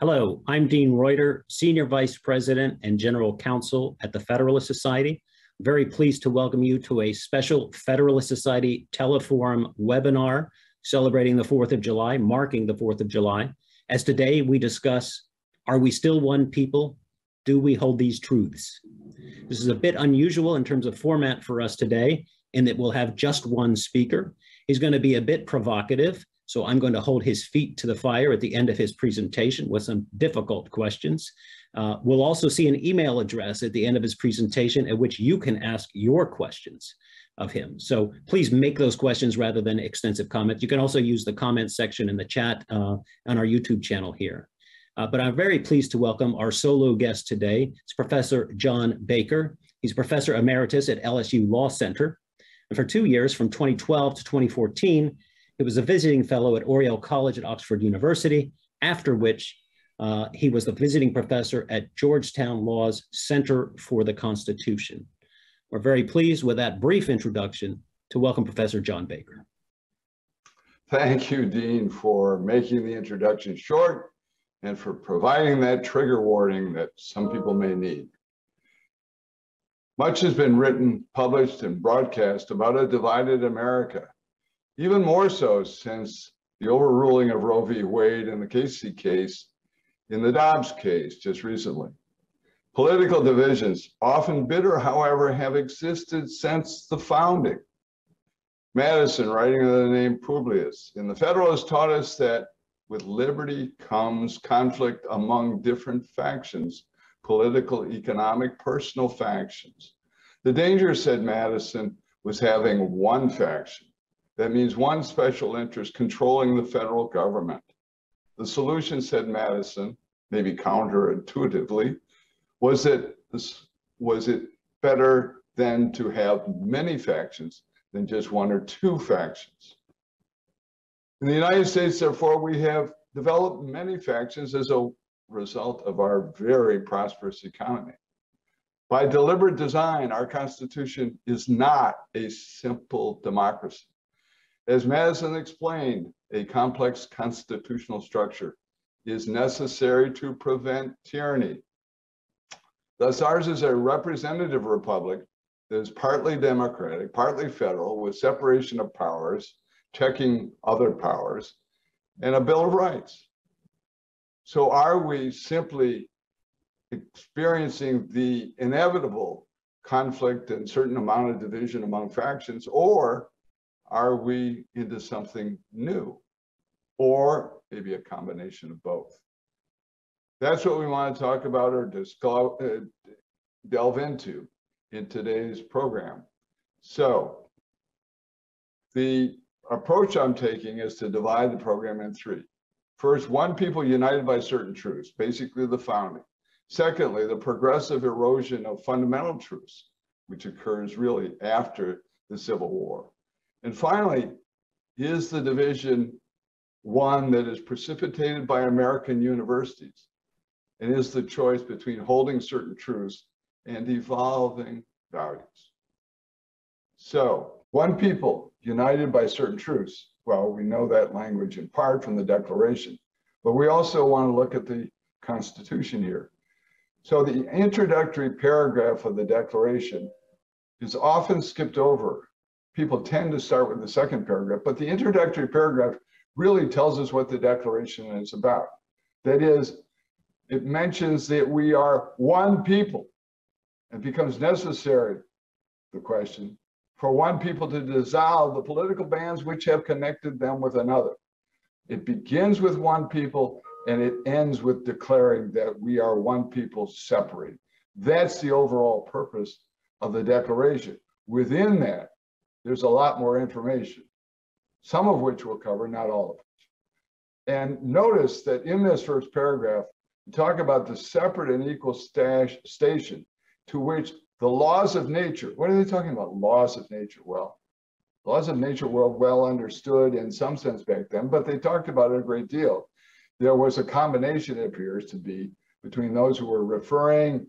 Hello, I'm Dean Reuter, Senior Vice President and General Counsel at the Federalist Society. Very pleased to welcome you to a special Federalist Society Teleforum webinar celebrating the 4th of July, marking the 4th of July. As today we discuss, are we still one people? Do we hold these truths? This is a bit unusual in terms of format for us today in that we'll have just one speaker. He's going to be a bit provocative so I'm going to hold his feet to the fire at the end of his presentation with some difficult questions. Uh, we'll also see an email address at the end of his presentation at which you can ask your questions of him. So please make those questions rather than extensive comments. You can also use the comment section in the chat uh, on our YouTube channel here. Uh, but I'm very pleased to welcome our solo guest today. It's Professor John Baker. He's Professor Emeritus at LSU Law Center. And for two years, from 2012 to 2014, he was a visiting fellow at Oriel College at Oxford University, after which uh, he was a visiting professor at Georgetown Law's Center for the Constitution. We're very pleased with that brief introduction to welcome Professor John Baker. Thank you, Dean, for making the introduction short and for providing that trigger warning that some people may need. Much has been written, published, and broadcast about a divided America even more so since the overruling of Roe v. Wade and the Casey case in the Dobbs case just recently. Political divisions, often bitter, however, have existed since the founding. Madison, writing under the name Publius, in the Federalist taught us that with liberty comes conflict among different factions, political, economic, personal factions. The danger, said Madison, was having one faction that means one special interest controlling the federal government. The solution, said Madison, maybe counterintuitively, was this was it better than to have many factions than just one or two factions. In the United States, therefore, we have developed many factions as a result of our very prosperous economy. By deliberate design, our Constitution is not a simple democracy. As Madison explained, a complex constitutional structure is necessary to prevent tyranny. Thus, ours is a representative republic that is partly democratic, partly federal, with separation of powers, checking other powers, and a Bill of Rights. So, are we simply experiencing the inevitable conflict and certain amount of division among factions, or are we into something new? Or maybe a combination of both. That's what we want to talk about or uh, delve into in today's program. So the approach I'm taking is to divide the program in three. First, one people united by certain truths, basically the founding. Secondly, the progressive erosion of fundamental truths, which occurs really after the Civil War. And finally, is the division one that is precipitated by American universities? And is the choice between holding certain truths and evolving values? So, one people united by certain truths. Well, we know that language in part from the Declaration, but we also want to look at the Constitution here. So, the introductory paragraph of the Declaration is often skipped over people tend to start with the second paragraph, but the introductory paragraph really tells us what the Declaration is about. That is, it mentions that we are one people. It becomes necessary, the question, for one people to dissolve the political bands which have connected them with another. It begins with one people and it ends with declaring that we are one people separated. That's the overall purpose of the Declaration. Within that, there's a lot more information, some of which we'll cover, not all of it. And notice that in this first paragraph, we talk about the separate and equal stash, station to which the laws of nature, what are they talking about? Laws of nature. Well, laws of nature were well understood in some sense back then, but they talked about it a great deal. There was a combination, it appears to be, between those who were referring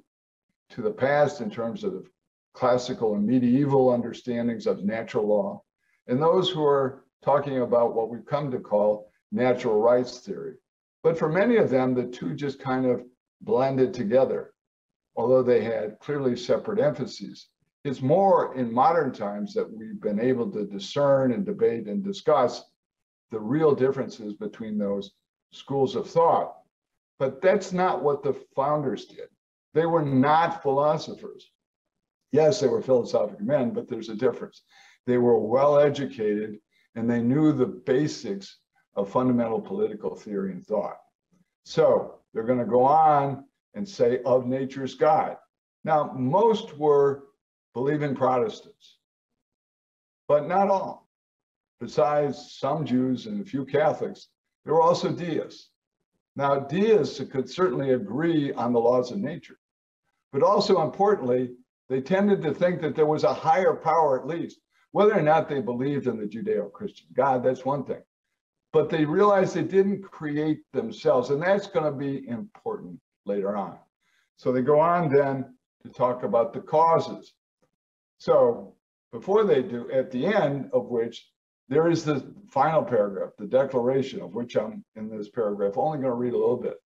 to the past in terms of classical and medieval understandings of natural law, and those who are talking about what we've come to call natural rights theory. But for many of them, the two just kind of blended together, although they had clearly separate emphases. It's more in modern times that we've been able to discern and debate and discuss the real differences between those schools of thought. But that's not what the founders did. They were not philosophers. Yes, they were philosophic men, but there's a difference. They were well educated and they knew the basics of fundamental political theory and thought. So they're going to go on and say, of nature's God. Now, most were believing Protestants, but not all. Besides some Jews and a few Catholics, there were also deists. Now, deists could certainly agree on the laws of nature, but also importantly, they tended to think that there was a higher power at least. Whether or not they believed in the Judeo Christian God, that's one thing. But they realized they didn't create themselves, and that's going to be important later on. So they go on then to talk about the causes. So before they do, at the end of which there is the final paragraph, the declaration of which I'm in this paragraph, only going to read a little bit,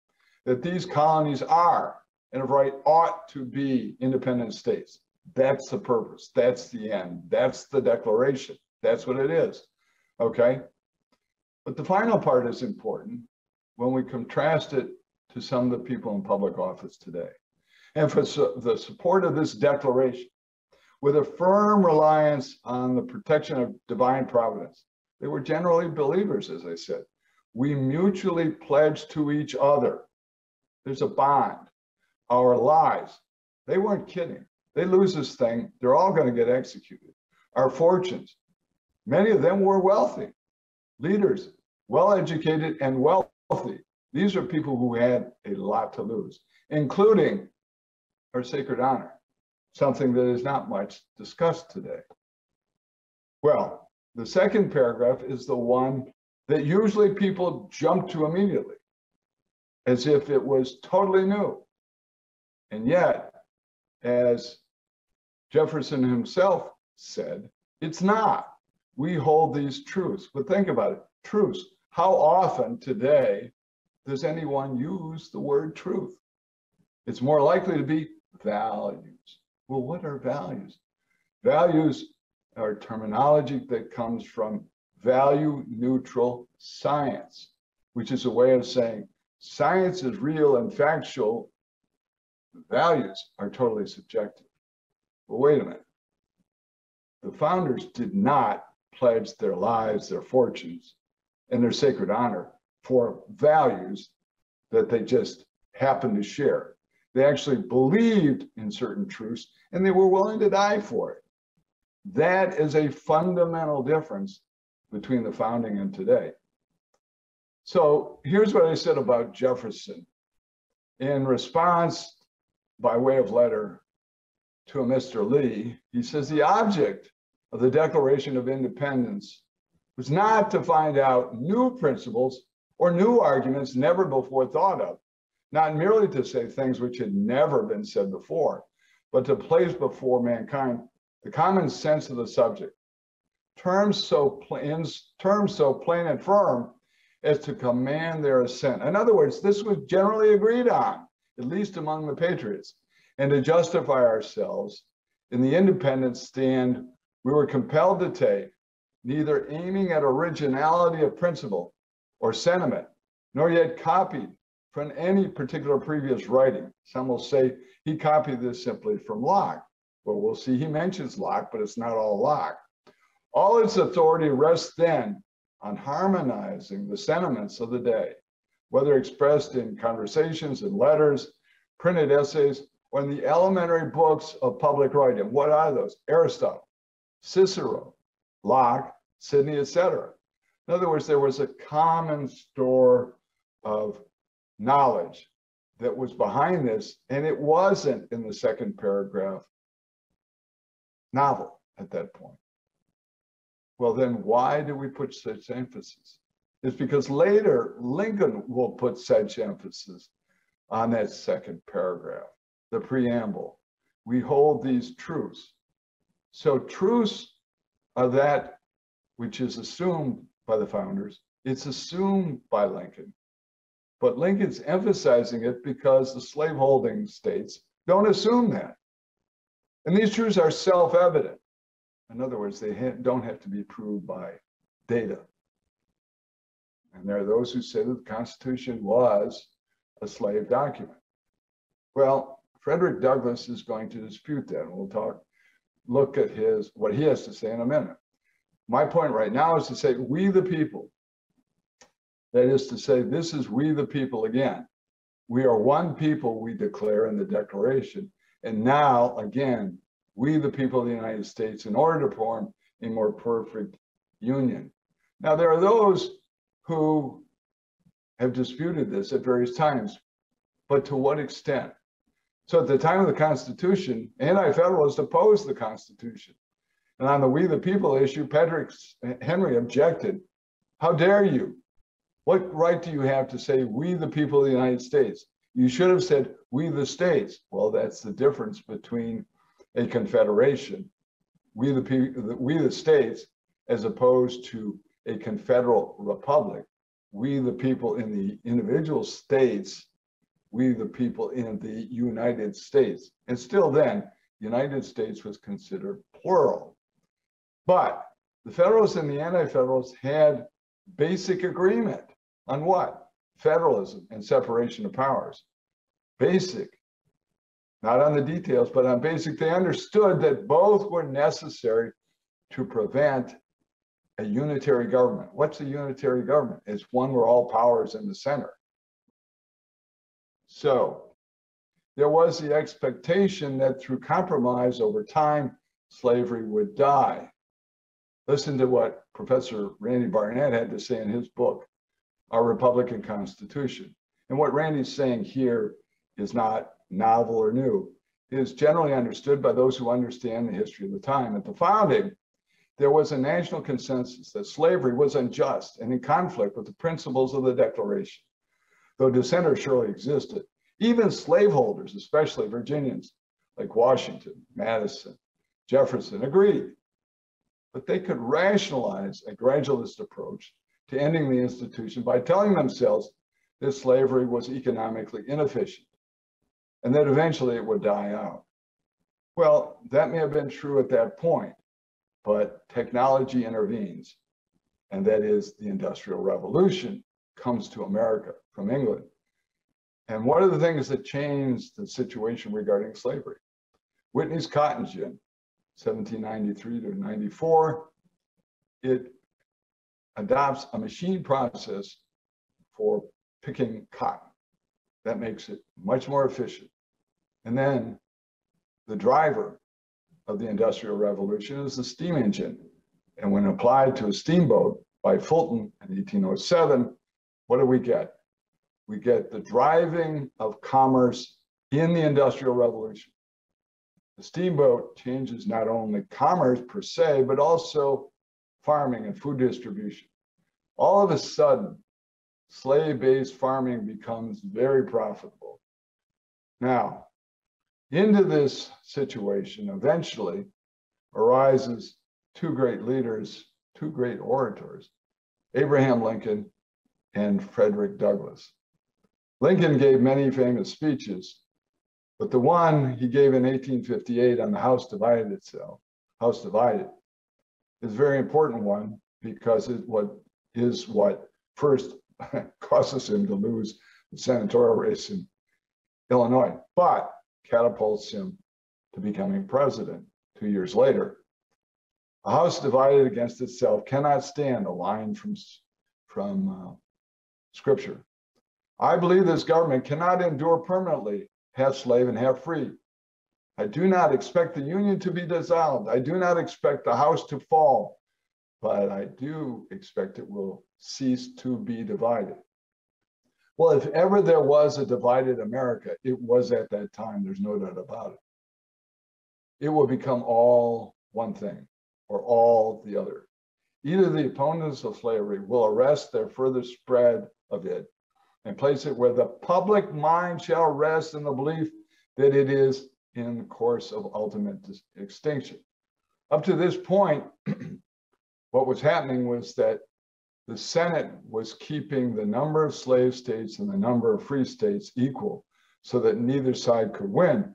that these colonies are and of right ought to be independent states. That's the purpose. That's the end. That's the declaration. That's what it is. Okay. But the final part is important when we contrast it to some of the people in public office today. And for su the support of this declaration, with a firm reliance on the protection of divine providence, they were generally believers, as I said. We mutually pledge to each other. There's a bond. Our lives, they weren't kidding. They lose this thing, they're all going to get executed. Our fortunes, many of them were wealthy leaders, well educated and wealthy. These are people who had a lot to lose, including our sacred honor, something that is not much discussed today. Well, the second paragraph is the one that usually people jump to immediately, as if it was totally new. And yet, as Jefferson himself said, it's not. We hold these truths. But think about it truths. How often today does anyone use the word truth? It's more likely to be values. Well, what are values? Values are terminology that comes from value neutral science, which is a way of saying science is real and factual, values are totally subjective. But wait a minute. The founders did not pledge their lives, their fortunes, and their sacred honor for values that they just happened to share. They actually believed in certain truths and they were willing to die for it. That is a fundamental difference between the founding and today. So here's what I said about Jefferson. In response, by way of letter to a Mr. Lee, he says the object of the Declaration of Independence was not to find out new principles or new arguments never before thought of, not merely to say things which had never been said before, but to place before mankind the common sense of the subject. Terms so plain, terms so plain and firm as to command their assent. In other words, this was generally agreed on, at least among the patriots, and to justify ourselves in the independent stand we were compelled to take, neither aiming at originality of principle or sentiment, nor yet copied from any particular previous writing. Some will say he copied this simply from Locke. Well, we'll see he mentions Locke, but it's not all Locke. All its authority rests then on harmonizing the sentiments of the day, whether expressed in conversations and letters, printed essays, or in the elementary books of public writing. What are those? Aristotle, Cicero, Locke, Sidney, etc. In other words, there was a common store of knowledge that was behind this, and it wasn't in the second paragraph novel at that point. Well, then why do we put such emphasis? It's because later Lincoln will put such emphasis on that second paragraph, the preamble. We hold these truths so truths are that which is assumed by the founders. It's assumed by Lincoln. But Lincoln's emphasizing it because the slaveholding states don't assume that. And these truths are self evident. In other words, they don't have to be proved by data. And there are those who say that the Constitution was a slave document. Well, Frederick Douglass is going to dispute that. And we'll talk, look at his what he has to say in a minute. My point right now is to say, we the people. That is to say, this is we the people again. We are one people, we declare in the Declaration. And now, again, we the people of the United States, in order to form a more perfect union. Now, there are those who have disputed this at various times, but to what extent? So at the time of the Constitution, anti-federalists opposed the Constitution. And on the We the People issue, Patrick Henry objected. How dare you? What right do you have to say we the people of the United States? You should have said we the states. Well, that's the difference between a confederation, we the we the states, as opposed to a confederal republic. We the people in the individual states, we the people in the United States. And still then, United States was considered plural. But the Federalists and the Anti-Federalists had basic agreement on what? Federalism and separation of powers. Basic. Not on the details, but on basic. They understood that both were necessary to prevent a unitary government. What's a unitary government? It's one where all power is in the center. So there was the expectation that through compromise over time, slavery would die. Listen to what Professor Randy Barnett had to say in his book, Our Republican Constitution. And what Randy's saying here is not novel or new. It is generally understood by those who understand the history of the time. At the founding, there was a national consensus that slavery was unjust and in conflict with the principles of the Declaration. Though dissenters surely existed, even slaveholders, especially Virginians like Washington, Madison, Jefferson, agreed. But they could rationalize a gradualist approach to ending the institution by telling themselves that slavery was economically inefficient and that eventually it would die out. Well, that may have been true at that point, but technology intervenes, and that is the Industrial Revolution comes to America from England. And one of the things that changed the situation regarding slavery, Whitney's cotton gin, 1793 to 94, it adopts a machine process for picking cotton. That makes it much more efficient. And then the driver of the Industrial Revolution is the steam engine. And when applied to a steamboat by Fulton in 1807, what do we get? We get the driving of commerce in the Industrial Revolution. The steamboat changes not only commerce per se, but also farming and food distribution. All of a sudden, slave-based farming becomes very profitable. Now, into this situation eventually arises two great leaders, two great orators, Abraham Lincoln and Frederick Douglass. Lincoln gave many famous speeches, but the one he gave in 1858 on the House divided itself, House divided, is a very important one because it what is what first causes him to lose the senatorial race in Illinois. But catapults him to becoming president two years later. A house divided against itself cannot stand a line from, from uh, scripture. I believe this government cannot endure permanently, half slave and half free. I do not expect the union to be dissolved. I do not expect the house to fall, but I do expect it will cease to be divided. Well, if ever there was a divided America, it was at that time. There's no doubt about it. It will become all one thing or all the other. Either the opponents of slavery will arrest their further spread of it and place it where the public mind shall rest in the belief that it is in the course of ultimate extinction. Up to this point, what was happening was that the Senate was keeping the number of slave states and the number of free states equal so that neither side could win.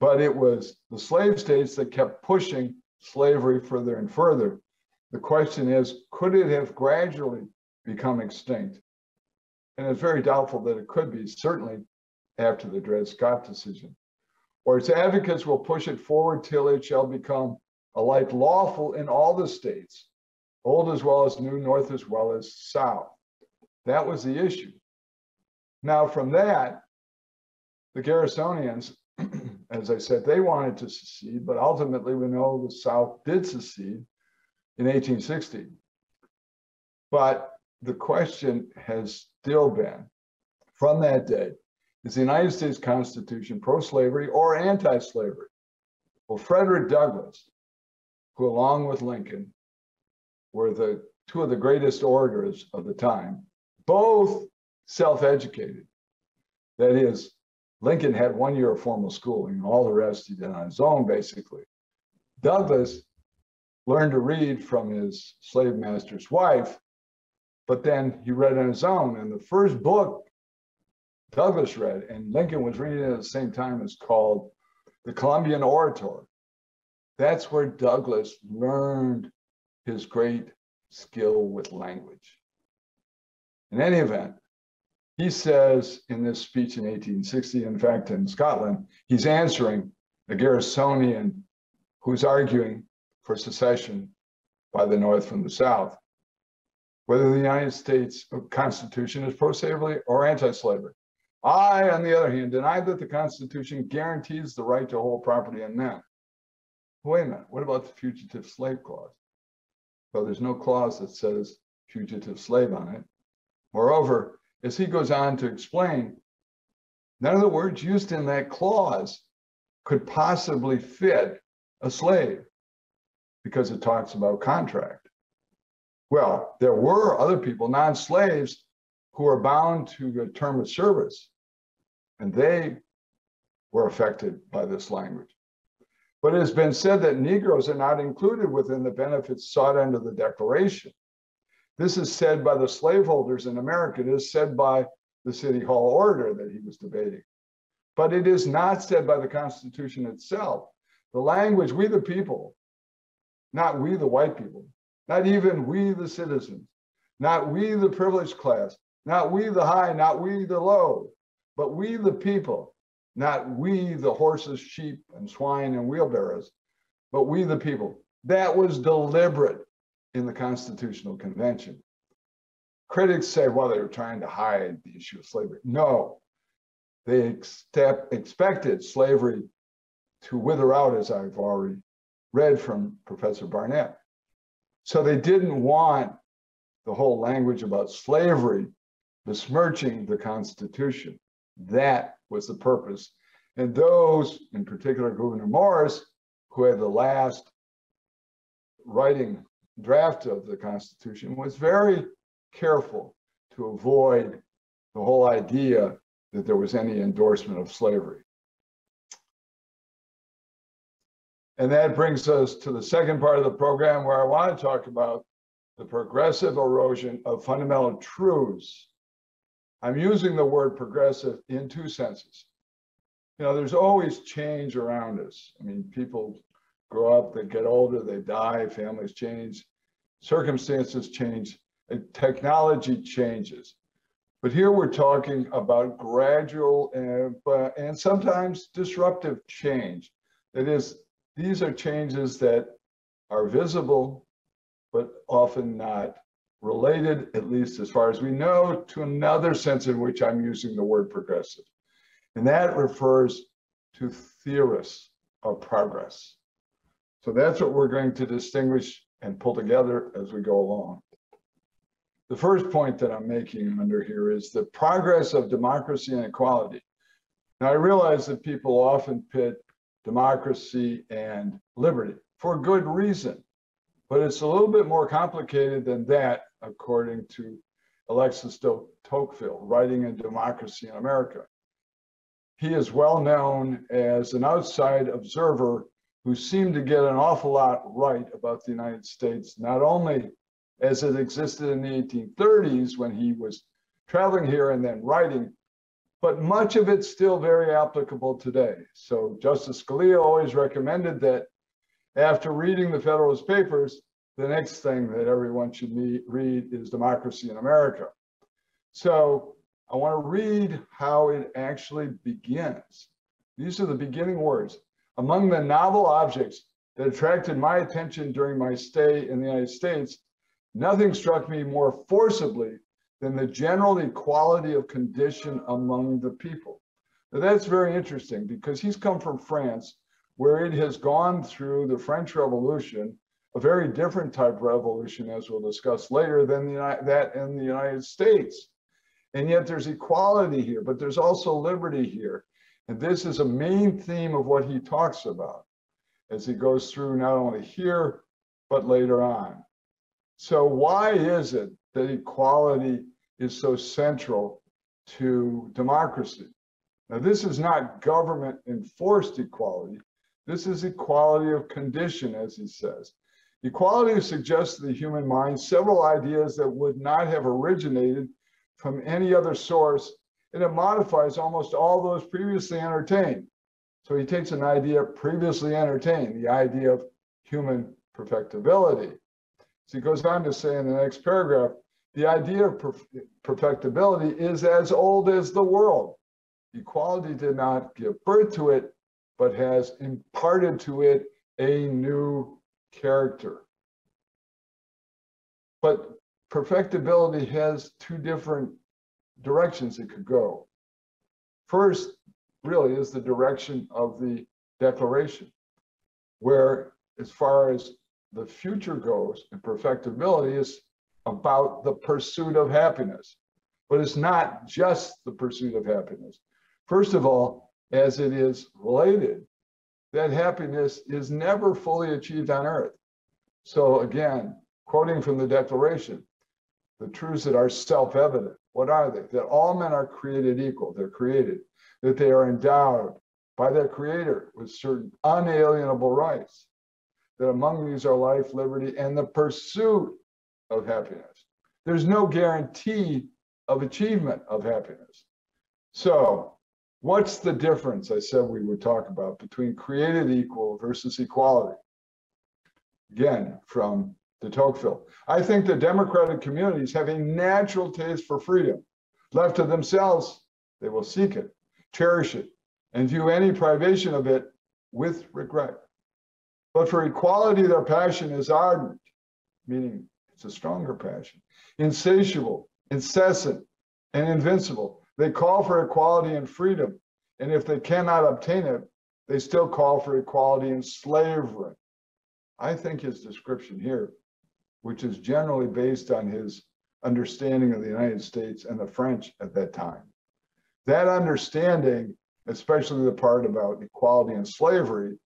But it was the slave states that kept pushing slavery further and further. The question is, could it have gradually become extinct? And it's very doubtful that it could be, certainly after the Dred Scott decision. Or its advocates will push it forward till it shall become alike lawful in all the states, old as well as new, north as well as south. That was the issue. Now, from that, the Garrisonians, as I said, they wanted to secede, but ultimately we know the South did secede in 1860. But the question has still been, from that day, is the United States Constitution pro-slavery or anti-slavery? Well, Frederick Douglass, who along with Lincoln were the two of the greatest orators of the time, both self-educated. That is, Lincoln had one year of formal schooling, all the rest he did on his own, basically. Douglass learned to read from his slave master's wife, but then he read on his own. And the first book Douglass read, and Lincoln was reading it at the same time, is called The Columbian Orator. That's where Douglass learned his great skill with language. In any event, he says in this speech in 1860, in fact, in Scotland, he's answering a Garrisonian who's arguing for secession by the North from the South, whether the United States Constitution is pro-slavery or anti-slavery. I, on the other hand, deny that the Constitution guarantees the right to hold property in men. Wait a minute, what about the fugitive slave clause? Well, there's no clause that says fugitive slave on it. Moreover, as he goes on to explain, none of the words used in that clause could possibly fit a slave because it talks about contract. Well, there were other people, non slaves, who were bound to a term of service, and they were affected by this language. But it has been said that Negroes are not included within the benefits sought under the Declaration. This is said by the slaveholders in America. It is said by the City Hall orator that he was debating. But it is not said by the Constitution itself. The language, we the people, not we the white people, not even we the citizens, not we the privileged class, not we the high, not we the low, but we the people, not we the horses, sheep, and swine and wheelbarrows, but we the people. That was deliberate in the Constitutional Convention. Critics say, well, they were trying to hide the issue of slavery. No, they expect, expected slavery to wither out, as I've already read from Professor Barnett. So they didn't want the whole language about slavery besmirching the Constitution. That was the purpose. And those, in particular, Gouverneur Morris, who had the last writing draft of the Constitution was very careful to avoid the whole idea that there was any endorsement of slavery. And that brings us to the second part of the program where I want to talk about the progressive erosion of fundamental truths. I'm using the word progressive in two senses. You know, there's always change around us. I mean, people grow up, they get older, they die, families change, circumstances change, technology changes. But here we're talking about gradual and, and sometimes disruptive change. That is, these are changes that are visible, but often not related, at least as far as we know, to another sense in which I'm using the word progressive. And that refers to theorists of progress. So that's what we're going to distinguish and pull together as we go along. The first point that I'm making under here is the progress of democracy and equality. Now, I realize that people often pit democracy and liberty for good reason, but it's a little bit more complicated than that, according to Alexis de Tocqueville, writing in Democracy in America. He is well known as an outside observer who seemed to get an awful lot right about the United States, not only as it existed in the 1830s when he was traveling here and then writing, but much of it's still very applicable today. So Justice Scalia always recommended that after reading the Federalist Papers, the next thing that everyone should read is Democracy in America. So I want to read how it actually begins. These are the beginning words. Among the novel objects that attracted my attention during my stay in the United States, nothing struck me more forcibly than the general equality of condition among the people. Now that's very interesting because he's come from France, where it has gone through the French Revolution, a very different type of revolution, as we'll discuss later, than the, that in the United States. And yet there's equality here, but there's also liberty here. And this is a main theme of what he talks about as he goes through not only here, but later on. So why is it that equality is so central to democracy? Now, this is not government enforced equality. This is equality of condition, as he says. Equality suggests to the human mind several ideas that would not have originated from any other source, and it modifies almost all those previously entertained. So he takes an idea previously entertained, the idea of human perfectibility. So he goes on to say in the next paragraph, the idea of perfectibility is as old as the world. Equality did not give birth to it, but has imparted to it a new character. But perfectibility has two different directions it could go. First, really, is the direction of the Declaration, where, as far as the future goes, and perfectibility is about the pursuit of happiness. But it's not just the pursuit of happiness. First of all, as it is related, that happiness is never fully achieved on earth. So again, quoting from the Declaration, the truths that are self-evident. What are they? That all men are created equal. They're created. That they are endowed by their creator with certain unalienable rights. That among these are life, liberty, and the pursuit of happiness. There's no guarantee of achievement of happiness. So what's the difference I said we would talk about between created equal versus equality? Again, from de Tocqueville. I think the democratic communities have a natural taste for freedom. Left to themselves, they will seek it, cherish it, and view any privation of it with regret. But for equality, their passion is ardent, meaning it's a stronger passion, insatiable, incessant, and invincible. They call for equality and freedom. And if they cannot obtain it, they still call for equality and slavery. I think his description here which is generally based on his understanding of the United States and the French at that time. That understanding, especially the part about equality and slavery,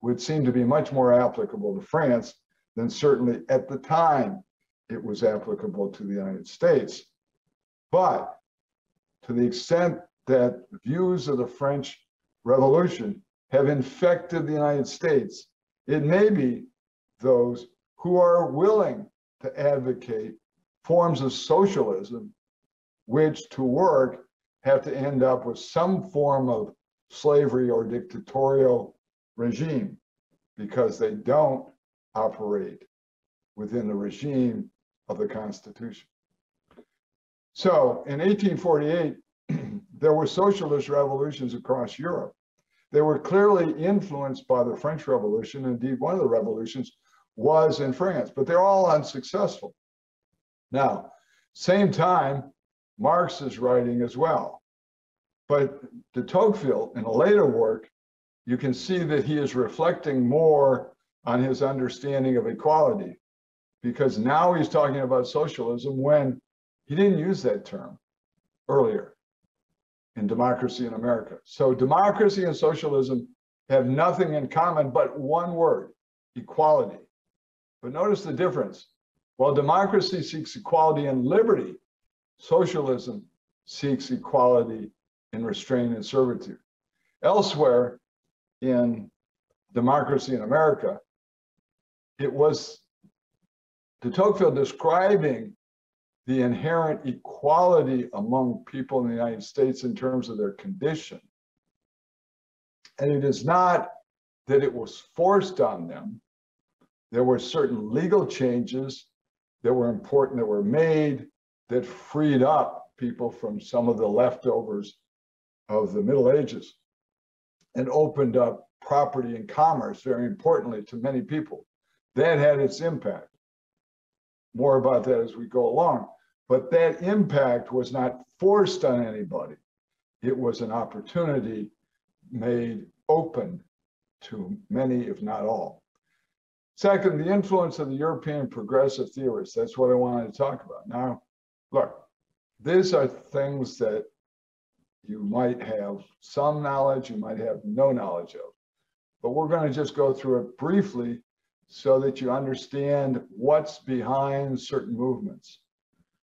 would seem to be much more applicable to France than certainly at the time it was applicable to the United States. But to the extent that views of the French Revolution have infected the United States, it may be those who are willing to advocate forms of socialism, which to work have to end up with some form of slavery or dictatorial regime because they don't operate within the regime of the Constitution. So in 1848, there were socialist revolutions across Europe. They were clearly influenced by the French Revolution. Indeed, one of the revolutions was in France, but they're all unsuccessful. Now, same time, Marx is writing as well. But de Tocqueville, in a later work, you can see that he is reflecting more on his understanding of equality, because now he's talking about socialism when he didn't use that term earlier in Democracy in America. So democracy and socialism have nothing in common but one word, equality. But notice the difference. While democracy seeks equality and liberty, socialism seeks equality in restraint and servitude. Elsewhere in Democracy in America, it was de Tocqueville describing the inherent equality among people in the United States in terms of their condition. And it is not that it was forced on them. There were certain legal changes that were important that were made that freed up people from some of the leftovers of the Middle Ages and opened up property and commerce, very importantly, to many people. That had its impact. More about that as we go along. But that impact was not forced on anybody. It was an opportunity made open to many, if not all. Second, the influence of the European progressive theorists. That's what I wanted to talk about. Now, look, these are things that you might have some knowledge, you might have no knowledge of. But we're going to just go through it briefly so that you understand what's behind certain movements.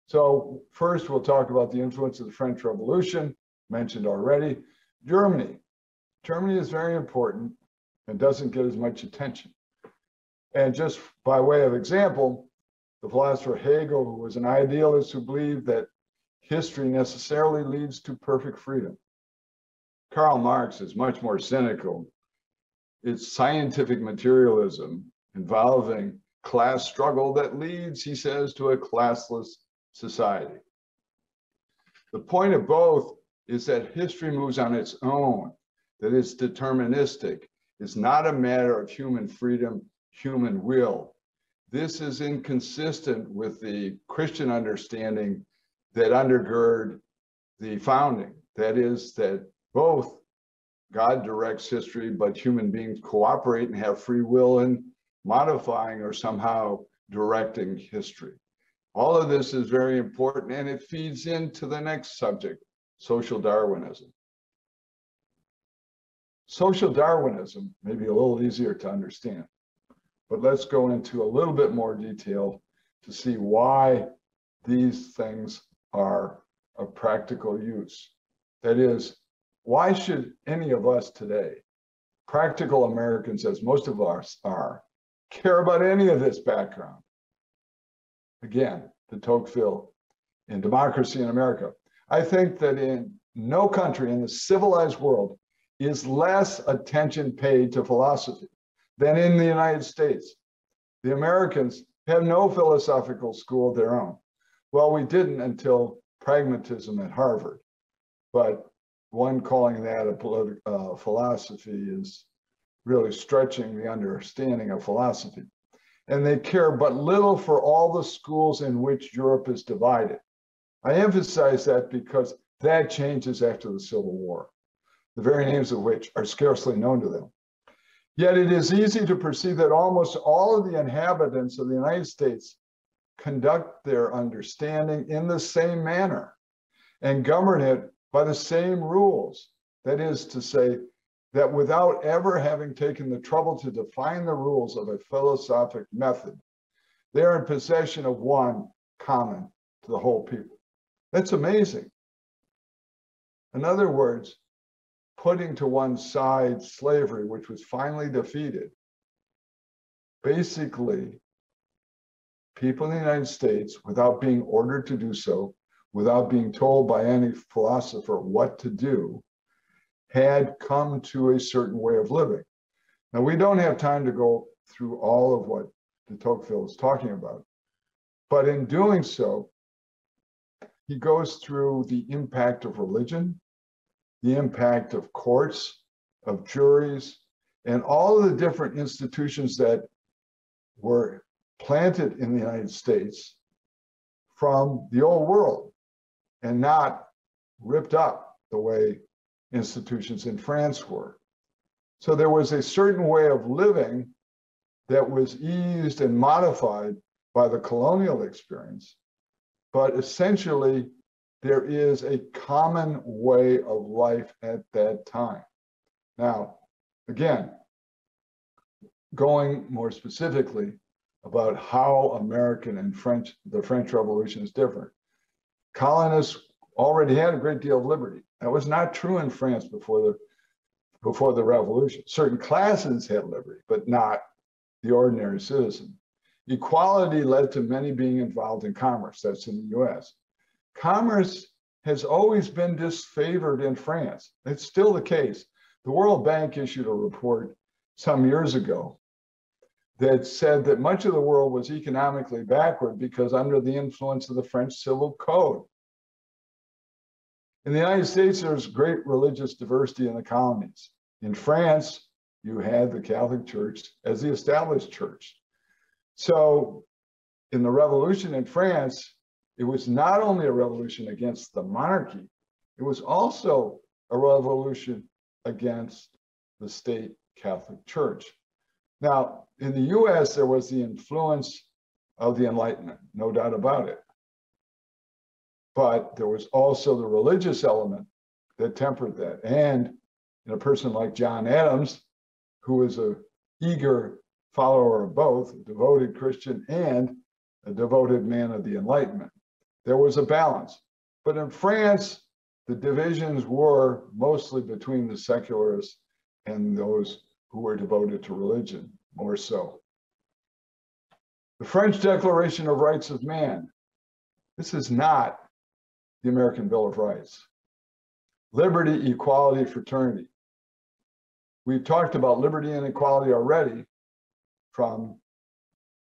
So first, we'll talk about the influence of the French Revolution, mentioned already. Germany. Germany is very important and doesn't get as much attention. And just by way of example, the philosopher Hegel, who was an idealist who believed that history necessarily leads to perfect freedom. Karl Marx is much more cynical. It's scientific materialism involving class struggle that leads, he says, to a classless society. The point of both is that history moves on its own, that it's deterministic. It's not a matter of human freedom, human will. This is inconsistent with the Christian understanding that undergird the founding. That is, that both God directs history, but human beings cooperate and have free will in modifying or somehow directing history. All of this is very important and it feeds into the next subject, social Darwinism. Social Darwinism may be a little easier to understand, but let's go into a little bit more detail to see why these things are of practical use. That is, why should any of us today, practical Americans as most of us are, care about any of this background? Again, the Tocqueville in Democracy in America. I think that in no country in the civilized world is less attention paid to philosophy than in the United States. The Americans have no philosophical school of their own. Well, we didn't until pragmatism at Harvard, but one calling that a political uh, philosophy is really stretching the understanding of philosophy. And they care but little for all the schools in which Europe is divided. I emphasize that because that changes after the Civil War, the very names of which are scarcely known to them. Yet it is easy to perceive that almost all of the inhabitants of the United States conduct their understanding in the same manner and govern it by the same rules. That is to say, that without ever having taken the trouble to define the rules of a philosophic method, they are in possession of one common to the whole people. That's amazing. In other words, putting to one side slavery, which was finally defeated, basically people in the United States, without being ordered to do so, without being told by any philosopher what to do, had come to a certain way of living. Now, we don't have time to go through all of what de Tocqueville is talking about, but in doing so, he goes through the impact of religion, the impact of courts, of juries, and all of the different institutions that were planted in the United States from the old world and not ripped up the way institutions in France were. So there was a certain way of living that was eased and modified by the colonial experience. But essentially, there is a common way of life at that time. Now, again, going more specifically, about how American and French, the French Revolution is different. Colonists already had a great deal of liberty. That was not true in France before the before the revolution. Certain classes had liberty, but not the ordinary citizen. Equality led to many being involved in commerce. That's in the US. Commerce has always been disfavored in France. It's still the case. The World Bank issued a report some years ago that said that much of the world was economically backward because under the influence of the French Civil Code. In the United States, there's great religious diversity in the colonies. In France, you had the Catholic Church as the established church. So in the revolution in France, it was not only a revolution against the monarchy, it was also a revolution against the state Catholic Church. Now, in the US, there was the influence of the Enlightenment, no doubt about it. But there was also the religious element that tempered that. And in a person like John Adams, who was a eager follower of both, a devoted Christian and a devoted man of the Enlightenment. There was a balance. But in France, the divisions were mostly between the secularists and those who were devoted to religion, more so. The French Declaration of Rights of Man. This is not the American Bill of Rights. Liberty, equality, fraternity. We've talked about liberty and equality already from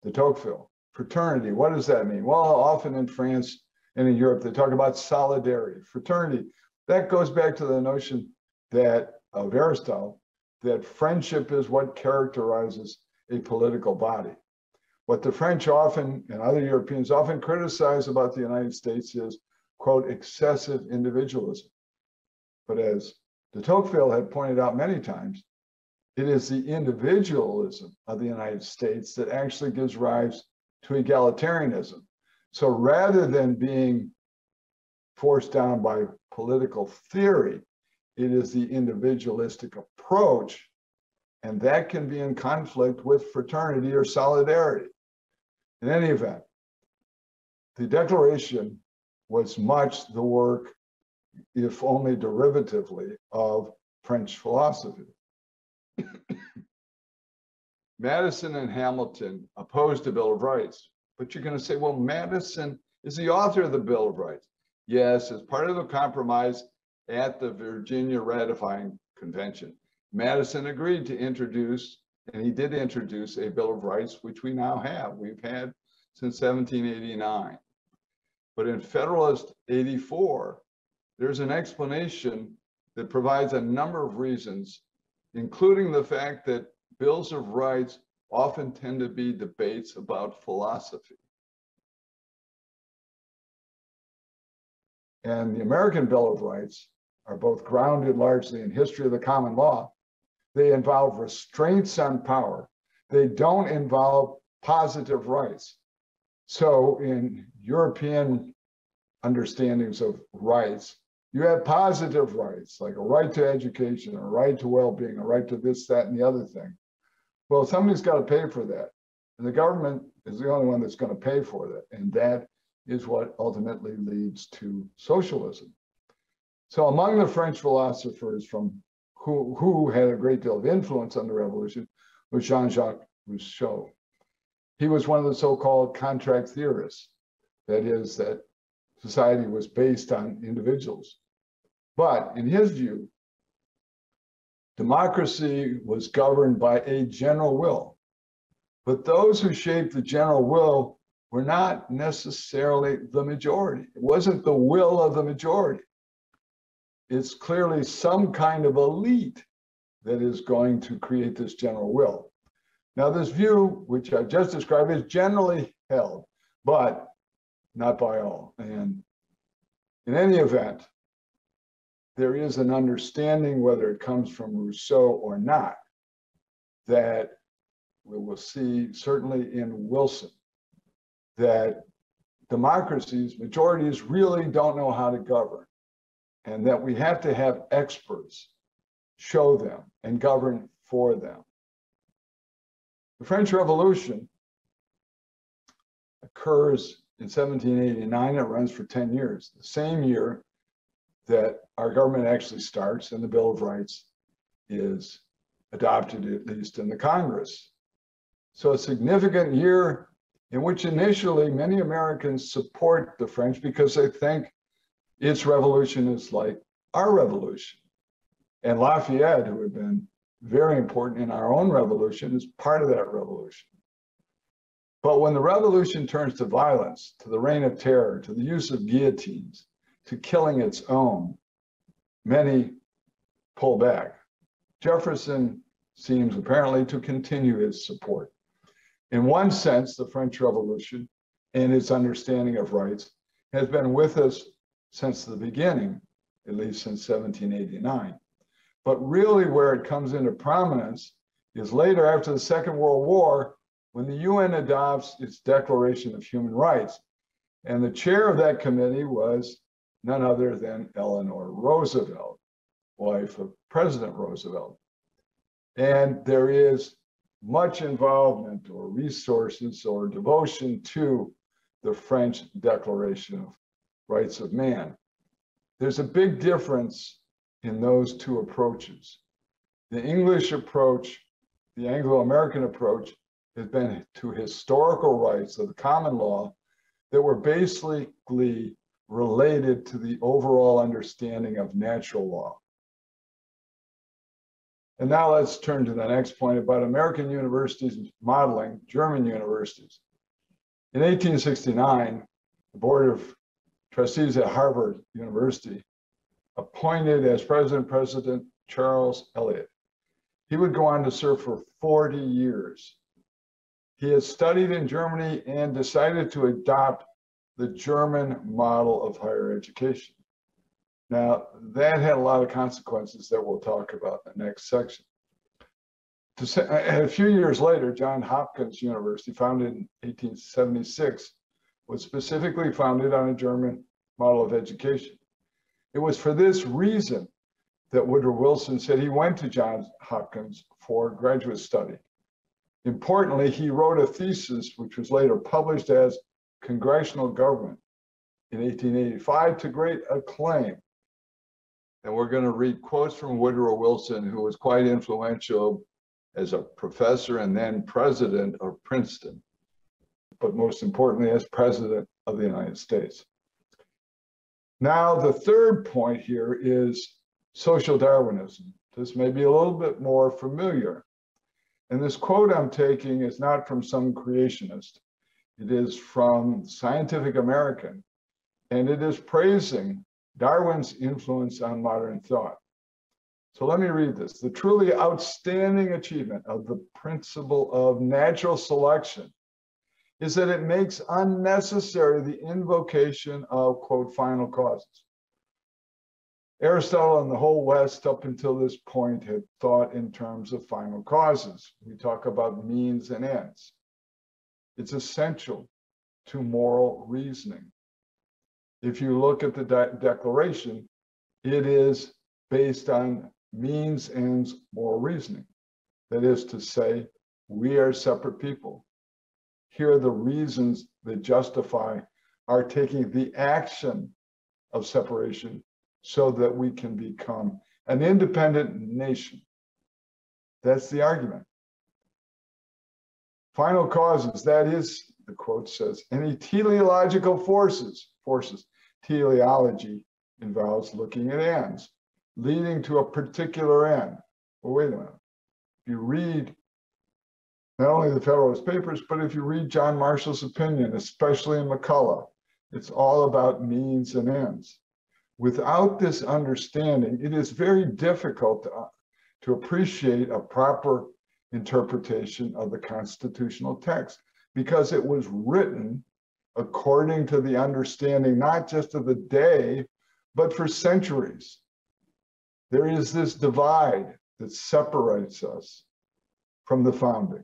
the Tocqueville. Fraternity, what does that mean? Well, often in France and in Europe, they talk about solidarity. Fraternity, that goes back to the notion that of Aristotle, that friendship is what characterizes a political body. What the French often and other Europeans often criticize about the United States is, quote, excessive individualism. But as de Tocqueville had pointed out many times, it is the individualism of the United States that actually gives rise to egalitarianism. So rather than being forced down by political theory, it is the individualistic approach, and that can be in conflict with fraternity or solidarity. In any event, the Declaration was much the work, if only derivatively, of French philosophy. Madison and Hamilton opposed the Bill of Rights. But you're going to say, well, Madison is the author of the Bill of Rights. Yes, as part of the compromise at the Virginia Ratifying Convention, Madison agreed to introduce, and he did introduce a Bill of Rights, which we now have. We've had since 1789. But in Federalist 84, there's an explanation that provides a number of reasons, including the fact that bills of rights often tend to be debates about philosophy. And the American Bill of Rights are both grounded largely in history of the common law. They involve restraints on power. They don't involve positive rights. So in European understandings of rights, you have positive rights, like a right to education, a right to well-being, a right to this, that, and the other thing. Well, somebody's got to pay for that. And the government is the only one that's going to pay for that. And that is what ultimately leads to socialism. So among the French philosophers from who, who had a great deal of influence on the revolution was Jean-Jacques Rousseau. He was one of the so-called contract theorists. That is that society was based on individuals. But in his view, Democracy was governed by a general will. But those who shaped the general will were not necessarily the majority. It wasn't the will of the majority. It's clearly some kind of elite that is going to create this general will. Now, this view, which I just described, is generally held, but not by all. And in any event, there is an understanding, whether it comes from Rousseau or not, that we will see certainly in Wilson that democracies, majorities really don't know how to govern, and that we have to have experts show them and govern for them. The French Revolution occurs in 1789. It runs for 10 years. The same year that our government actually starts and the Bill of Rights is adopted, at least in the Congress. So a significant year in which initially many Americans support the French because they think its revolution is like our revolution. And Lafayette, who had been very important in our own revolution, is part of that revolution. But when the revolution turns to violence, to the reign of terror, to the use of guillotines, to killing its own, many pull back. Jefferson seems apparently to continue his support. In one sense, the French Revolution and its understanding of rights has been with us since the beginning, at least since 1789. But really, where it comes into prominence is later after the Second World War, when the UN adopts its Declaration of Human Rights. And the chair of that committee was none other than Eleanor Roosevelt, wife of President Roosevelt. And there is much involvement or resources or devotion to the French Declaration of Rights of Man. There's a big difference in those two approaches. The English approach, the Anglo American approach, has been to historical rights of the common law that were basically related to the overall understanding of natural law. And now let's turn to the next point about American universities modeling German universities. In 1869, the Board of Trustees at Harvard University appointed as president President Charles Eliot. He would go on to serve for 40 years. He had studied in Germany and decided to adopt the German model of higher education. Now, that had a lot of consequences that we'll talk about in the next section. A few years later, Johns Hopkins University, founded in 1876, was specifically founded on a German model of education. It was for this reason that Woodrow Wilson said he went to Johns Hopkins for graduate study. Importantly, he wrote a thesis which was later published as Congressional Government in 1885 to great acclaim and we're going to read quotes from Woodrow Wilson, who was quite influential as a professor and then president of Princeton, but most importantly, as president of the United States. Now, the third point here is social Darwinism. This may be a little bit more familiar. And this quote I'm taking is not from some creationist. It is from Scientific American, and it is praising Darwin's influence on modern thought. So let me read this. The truly outstanding achievement of the principle of natural selection is that it makes unnecessary the invocation of, quote, final causes. Aristotle and the whole West up until this point had thought in terms of final causes. We talk about means and ends. It's essential to moral reasoning if you look at the de declaration, it is based on means, ends, moral reasoning. That is to say, we are separate people. Here are the reasons that justify our taking the action of separation so that we can become an independent nation. That's the argument. Final causes, that is, the quote says, any teleological forces, forces teleology involves looking at ends, leading to a particular end. Well, wait a minute. If you read not only the Federalist Papers, but if you read John Marshall's opinion, especially in McCulloch, it's all about means and ends. Without this understanding, it is very difficult to, uh, to appreciate a proper interpretation of the constitutional text because it was written according to the understanding not just of the day, but for centuries. There is this divide that separates us from the founding.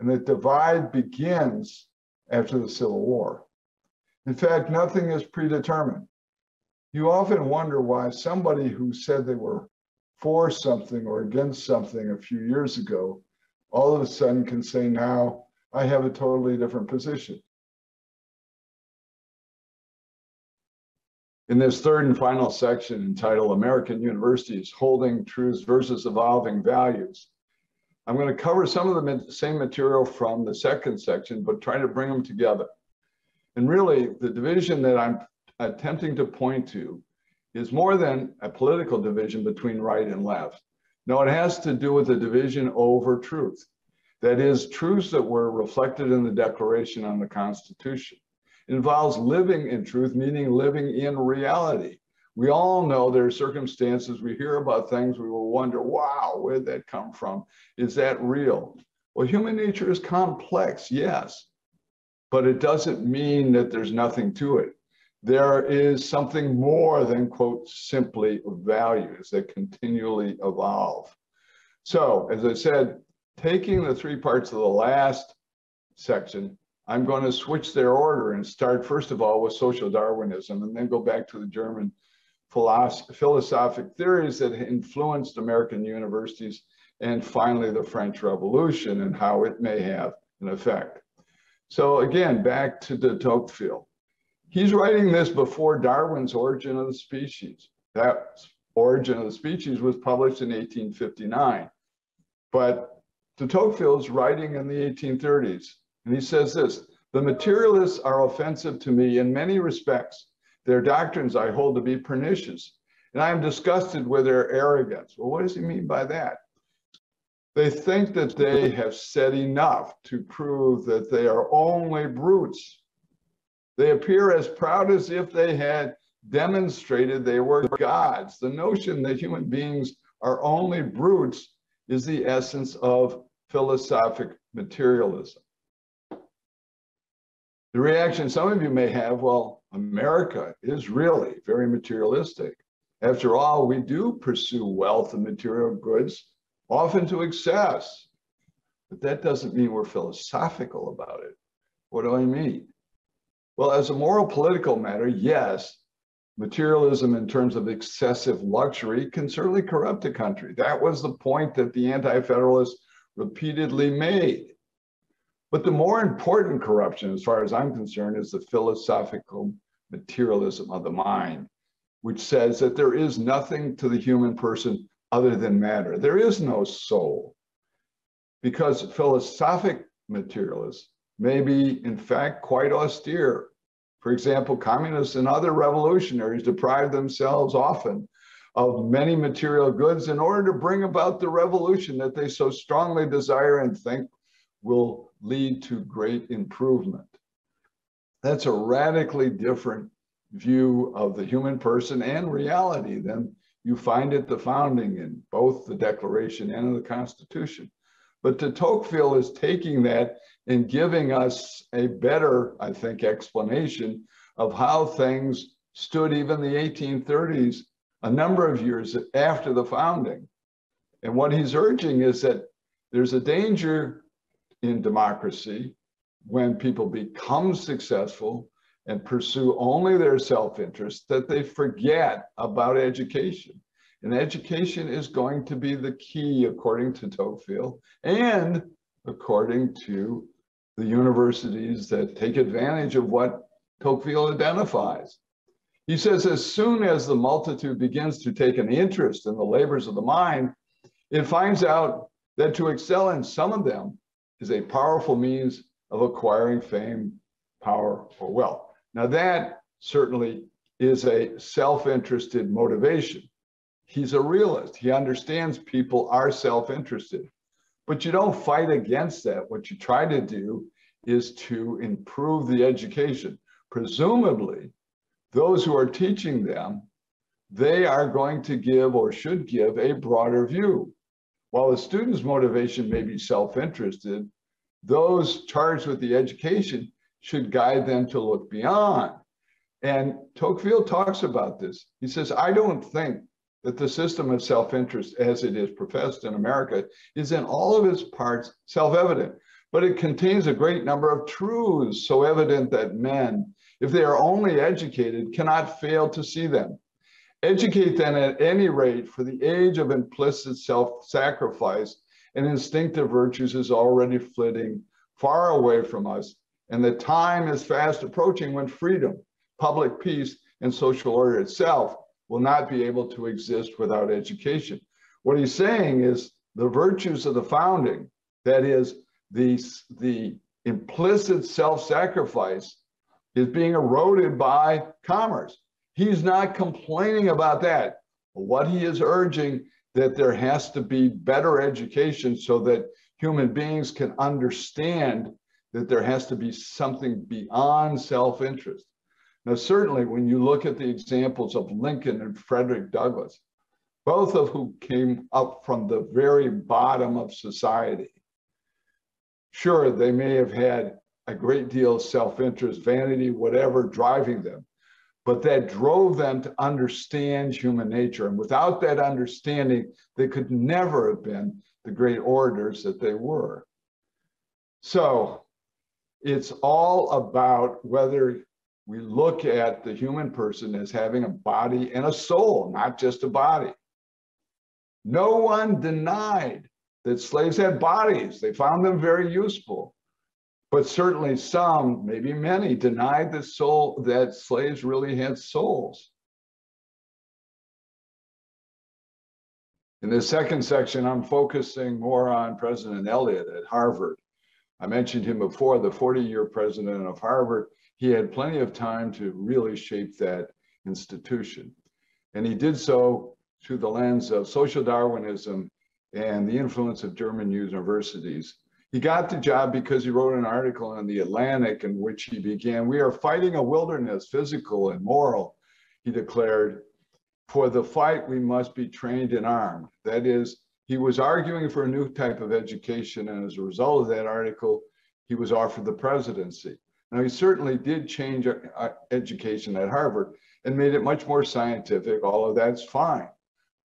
And that divide begins after the Civil War. In fact, nothing is predetermined. You often wonder why somebody who said they were for something or against something a few years ago, all of a sudden can say now, I have a totally different position. In this third and final section entitled American Universities Holding Truths versus Evolving Values, I'm going to cover some of the same material from the second section, but try to bring them together. And really, the division that I'm attempting to point to is more than a political division between right and left. No, it has to do with a division over truth. That is, truths that were reflected in the Declaration on the Constitution. It involves living in truth, meaning living in reality. We all know there are circumstances, we hear about things, we will wonder, wow, where'd that come from? Is that real? Well, human nature is complex, yes, but it doesn't mean that there's nothing to it. There is something more than, quote, simply values that continually evolve. So, as I said, taking the three parts of the last section, I'm going to switch their order and start, first of all, with social Darwinism and then go back to the German philosophic theories that influenced American universities and finally the French Revolution and how it may have an effect. So again, back to de Tocqueville. He's writing this before Darwin's Origin of the Species. That Origin of the Species was published in 1859. But de Tocqueville's writing in the 1830s, and he says this, the materialists are offensive to me in many respects. Their doctrines I hold to be pernicious, and I am disgusted with their arrogance. Well, what does he mean by that? They think that they have said enough to prove that they are only brutes. They appear as proud as if they had demonstrated they were gods. The notion that human beings are only brutes is the essence of philosophic materialism. The reaction some of you may have, well, America is really very materialistic. After all, we do pursue wealth and material goods, often to excess. But that doesn't mean we're philosophical about it. What do I mean? Well, as a moral political matter, yes, materialism in terms of excessive luxury can certainly corrupt a country. That was the point that the Anti-Federalists repeatedly made. But the more important corruption, as far as I'm concerned, is the philosophical materialism of the mind, which says that there is nothing to the human person other than matter. There is no soul. Because philosophic materialists may be, in fact, quite austere for example, communists and other revolutionaries deprive themselves often of many material goods in order to bring about the revolution that they so strongly desire and think will lead to great improvement. That's a radically different view of the human person and reality than you find at the founding in both the Declaration and the Constitution. But de Tocqueville is taking that and giving us a better, I think, explanation of how things stood even the 1830s, a number of years after the founding. And what he's urging is that there's a danger in democracy when people become successful and pursue only their self-interest that they forget about education. And education is going to be the key, according to Tocqueville, and according to the universities that take advantage of what Tocqueville identifies. He says, as soon as the multitude begins to take an interest in the labors of the mind, it finds out that to excel in some of them is a powerful means of acquiring fame, power, or wealth. Now, that certainly is a self interested motivation he's a realist. He understands people are self-interested. But you don't fight against that. What you try to do is to improve the education. Presumably, those who are teaching them, they are going to give or should give a broader view. While the student's motivation may be self-interested, those charged with the education should guide them to look beyond. And Tocqueville talks about this. He says, I don't think that the system of self-interest as it is professed in America is in all of its parts self-evident, but it contains a great number of truths so evident that men, if they are only educated, cannot fail to see them. Educate then at any rate for the age of implicit self-sacrifice and instinctive virtues is already flitting far away from us, and the time is fast approaching when freedom, public peace, and social order itself will not be able to exist without education. What he's saying is the virtues of the founding, that is, the, the implicit self-sacrifice is being eroded by commerce. He's not complaining about that. What he is urging that there has to be better education so that human beings can understand that there has to be something beyond self-interest. Now, certainly when you look at the examples of Lincoln and Frederick Douglass, both of whom came up from the very bottom of society, sure, they may have had a great deal of self-interest, vanity, whatever, driving them but that drove them to understand human nature. And without that understanding, they could never have been the great orators that they were. So it's all about whether we look at the human person as having a body and a soul, not just a body. No one denied that slaves had bodies. They found them very useful. But certainly some, maybe many, denied that soul that slaves really had souls. In the second section, I'm focusing more on President Eliot at Harvard. I mentioned him before, the 40-year president of Harvard. He had plenty of time to really shape that institution. And he did so through the lens of social Darwinism and the influence of German universities he got the job because he wrote an article in the Atlantic in which he began, we are fighting a wilderness, physical and moral, he declared. For the fight, we must be trained and armed. That is, he was arguing for a new type of education. And as a result of that article, he was offered the presidency. Now, he certainly did change uh, education at Harvard and made it much more scientific. All of that's fine.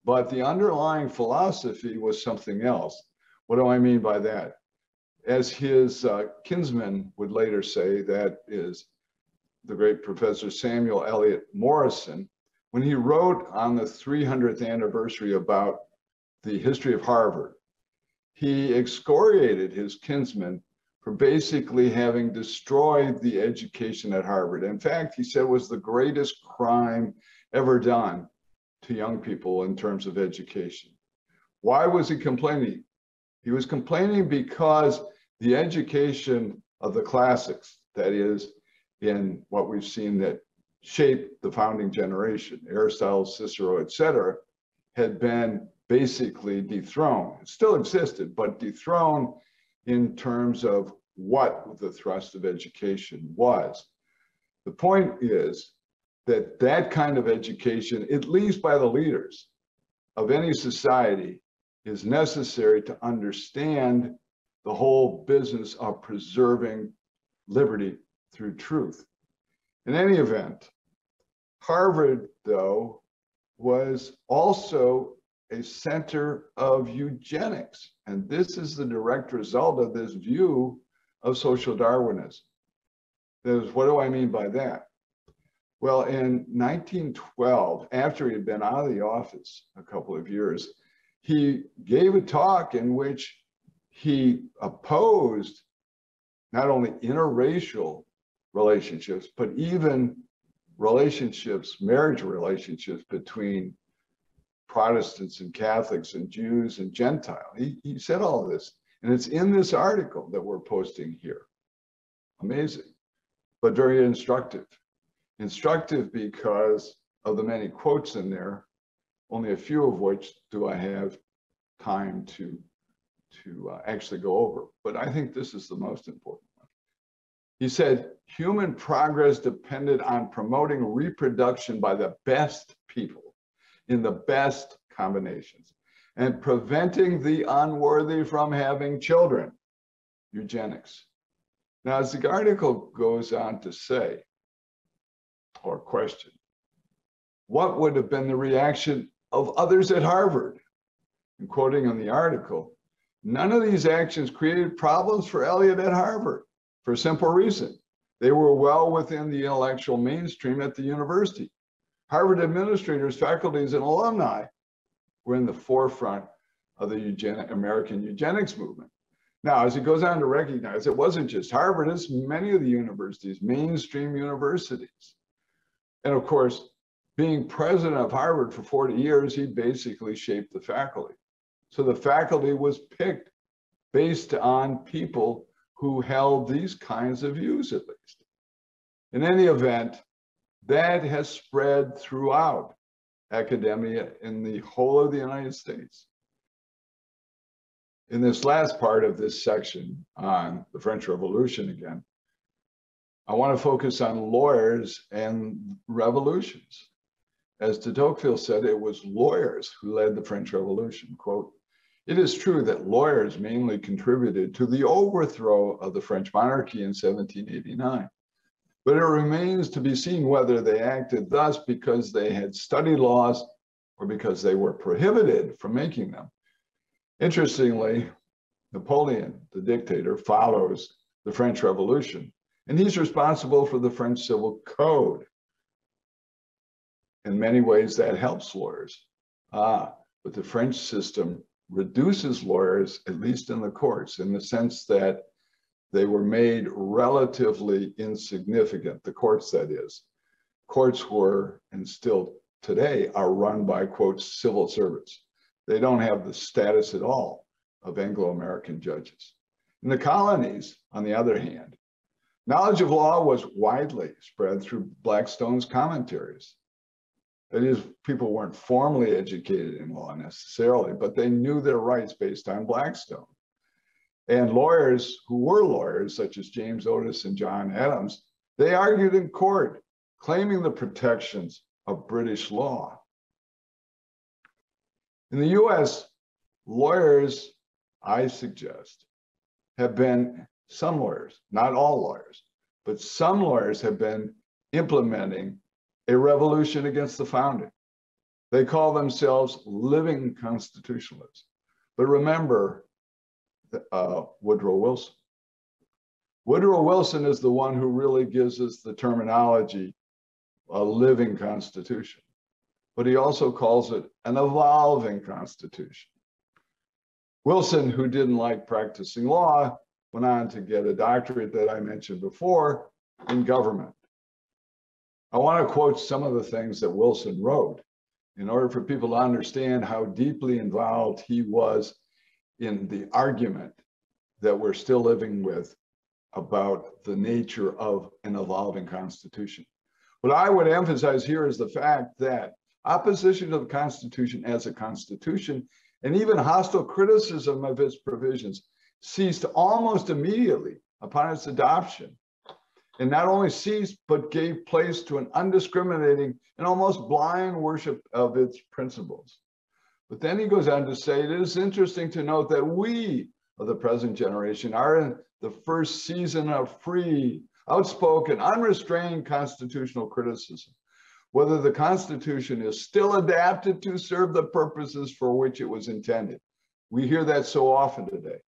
But the underlying philosophy was something else. What do I mean by that? as his uh, kinsman would later say, that is the great Professor Samuel Eliot Morison, when he wrote on the 300th anniversary about the history of Harvard, he excoriated his kinsman for basically having destroyed the education at Harvard. In fact, he said was the greatest crime ever done to young people in terms of education. Why was he complaining? He was complaining because the education of the classics, that is, in what we've seen that shaped the founding generation, Aristotle, Cicero, etc., had been basically dethroned. It still existed, but dethroned in terms of what the thrust of education was. The point is that that kind of education, at least by the leaders of any society, is necessary to understand the whole business of preserving liberty through truth. In any event, Harvard, though, was also a center of eugenics. And this is the direct result of this view of social Darwinism. There's, what do I mean by that? Well, in 1912, after he had been out of the office a couple of years, he gave a talk in which he opposed not only interracial relationships, but even relationships, marriage relationships between Protestants and Catholics and Jews and Gentile. He, he said all this, and it's in this article that we're posting here. Amazing, but very instructive. Instructive because of the many quotes in there, only a few of which do I have time to to uh, actually go over, but I think this is the most important one. He said, human progress depended on promoting reproduction by the best people in the best combinations and preventing the unworthy from having children, eugenics. Now, as the article goes on to say, or question, what would have been the reaction of others at Harvard? And quoting on the article, None of these actions created problems for Eliot at Harvard for a simple reason. They were well within the intellectual mainstream at the university. Harvard administrators, faculties, and alumni were in the forefront of the eugenic, American eugenics movement. Now, as he goes on to recognize, it wasn't just Harvard, it's many of the universities, mainstream universities. And of course, being president of Harvard for 40 years, he basically shaped the faculty. So the faculty was picked based on people who held these kinds of views at least. In any event, that has spread throughout academia in the whole of the United States. In this last part of this section on the French Revolution again, I want to focus on lawyers and revolutions. As de Tocqueville said, it was lawyers who led the French Revolution. Quote, it is true that lawyers mainly contributed to the overthrow of the French monarchy in 1789, but it remains to be seen whether they acted thus because they had studied laws or because they were prohibited from making them. Interestingly, Napoleon, the dictator, follows the French Revolution, and he's responsible for the French Civil Code. In many ways, that helps lawyers. Ah, but the French system reduces lawyers, at least in the courts, in the sense that they were made relatively insignificant, the courts, that is. Courts were, and still today, are run by, quote, civil servants. They don't have the status at all of Anglo American judges. In the colonies, on the other hand, knowledge of law was widely spread through Blackstone's commentaries. That is, people weren't formally educated in law necessarily, but they knew their rights based on Blackstone. And lawyers who were lawyers, such as James Otis and John Adams, they argued in court, claiming the protections of British law. In the US, lawyers, I suggest, have been, some lawyers, not all lawyers, but some lawyers have been implementing a revolution against the founding. They call themselves living constitutionalists. But remember uh, Woodrow Wilson. Woodrow Wilson is the one who really gives us the terminology a living constitution, but he also calls it an evolving constitution. Wilson, who didn't like practicing law, went on to get a doctorate that I mentioned before in government. I want to quote some of the things that Wilson wrote in order for people to understand how deeply involved he was in the argument that we're still living with about the nature of an evolving constitution. What I would emphasize here is the fact that opposition to the Constitution as a constitution and even hostile criticism of its provisions ceased almost immediately upon its adoption and not only ceased, but gave place to an undiscriminating and almost blind worship of its principles. But then he goes on to say, it is interesting to note that we of the present generation are in the first season of free, outspoken, unrestrained constitutional criticism. Whether the Constitution is still adapted to serve the purposes for which it was intended. We hear that so often today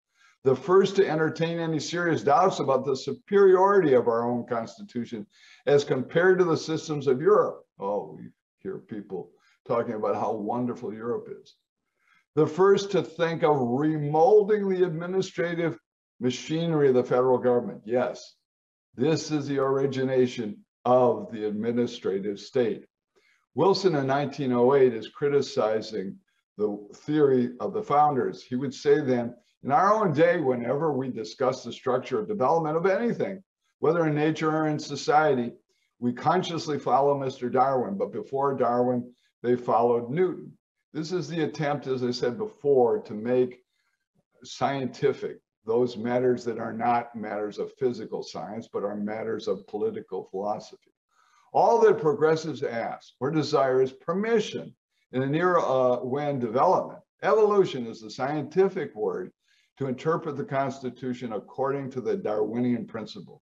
the first to entertain any serious doubts about the superiority of our own constitution as compared to the systems of Europe. Oh, we hear people talking about how wonderful Europe is. The first to think of remolding the administrative machinery of the federal government. Yes, this is the origination of the administrative state. Wilson in 1908 is criticizing the theory of the founders. He would say then, in our own day, whenever we discuss the structure of development of anything, whether in nature or in society, we consciously follow Mr. Darwin, but before Darwin, they followed Newton. This is the attempt, as I said before, to make scientific those matters that are not matters of physical science, but are matters of political philosophy. All that progressives ask or desire is permission in an era uh, when development, evolution is the scientific word, to interpret the Constitution according to the Darwinian principle.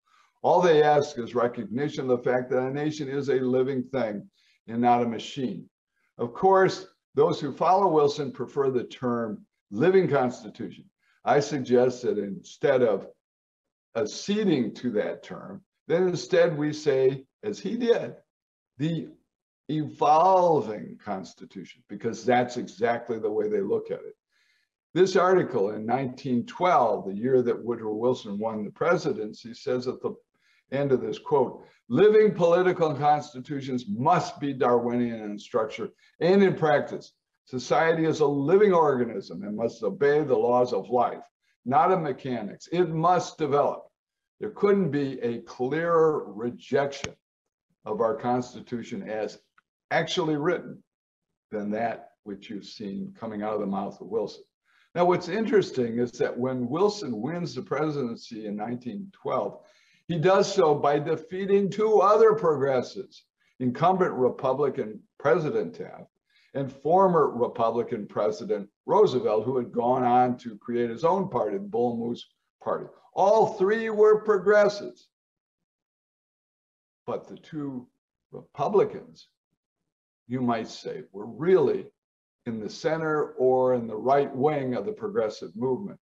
All they ask is recognition of the fact that a nation is a living thing and not a machine. Of course, those who follow Wilson prefer the term living constitution. I suggest that instead of acceding to that term, then instead we say, as he did, the evolving constitution, because that's exactly the way they look at it. This article in 1912, the year that Woodrow Wilson won the presidency, says that the end of this quote, living political constitutions must be Darwinian in structure and in practice, Society is a living organism and must obey the laws of life, not of mechanics. It must develop. There couldn't be a clearer rejection of our Constitution as actually written than that which you've seen coming out of the mouth of Wilson. Now, what's interesting is that when Wilson wins the presidency in 1912, he does so by defeating two other progressives, incumbent Republican President Taft and former Republican President Roosevelt, who had gone on to create his own party, the Bull Moose Party. All three were progressives. But the two Republicans, you might say, were really in the center or in the right wing of the progressive movement.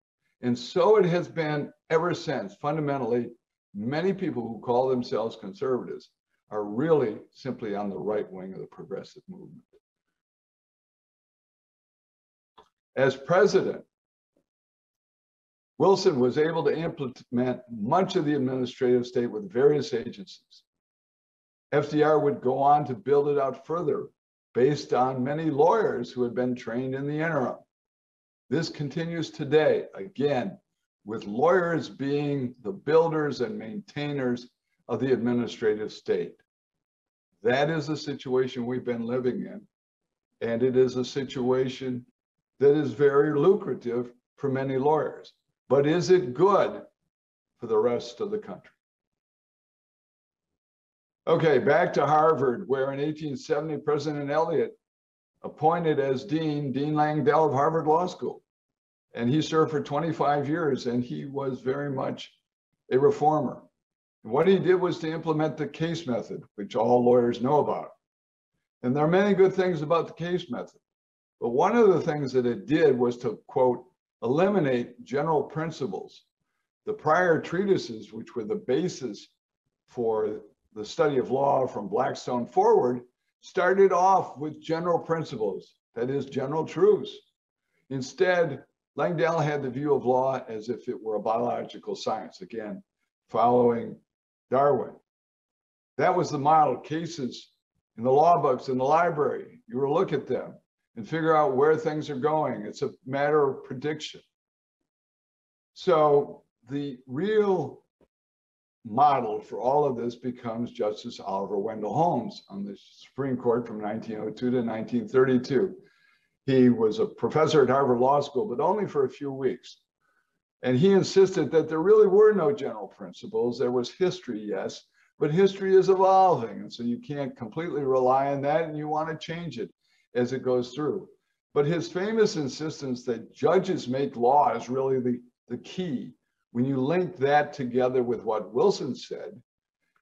And so it has been ever since. Fundamentally, many people who call themselves conservatives are really simply on the right wing of the progressive movement. As president, Wilson was able to implement much of the administrative state with various agencies. FDR would go on to build it out further based on many lawyers who had been trained in the interim. This continues today, again, with lawyers being the builders and maintainers of the administrative state. That is the situation we've been living in. And it is a situation that is very lucrative for many lawyers. But is it good for the rest of the country? Okay, back to Harvard, where in 1870, President Eliot appointed as dean Dean Langdell of Harvard Law School. And he served for 25 years and he was very much a reformer. What he did was to implement the case method, which all lawyers know about. And there are many good things about the case method. But one of the things that it did was to, quote, eliminate general principles. The prior treatises, which were the basis for the study of law from Blackstone forward started off with general principles, that is, general truths. Instead, Langdell had the view of law as if it were a biological science, again, following Darwin. That was the model. Cases in the law books in the library, you will look at them and figure out where things are going. It's a matter of prediction. So the real model for all of this becomes Justice Oliver Wendell Holmes on the Supreme Court from 1902 to 1932. He was a professor at Harvard Law School, but only for a few weeks. And he insisted that there really were no general principles. There was history, yes, but history is evolving. And so you can't completely rely on that and you want to change it as it goes through. But his famous insistence that judges make law is really the, the key when you link that together with what Wilson said,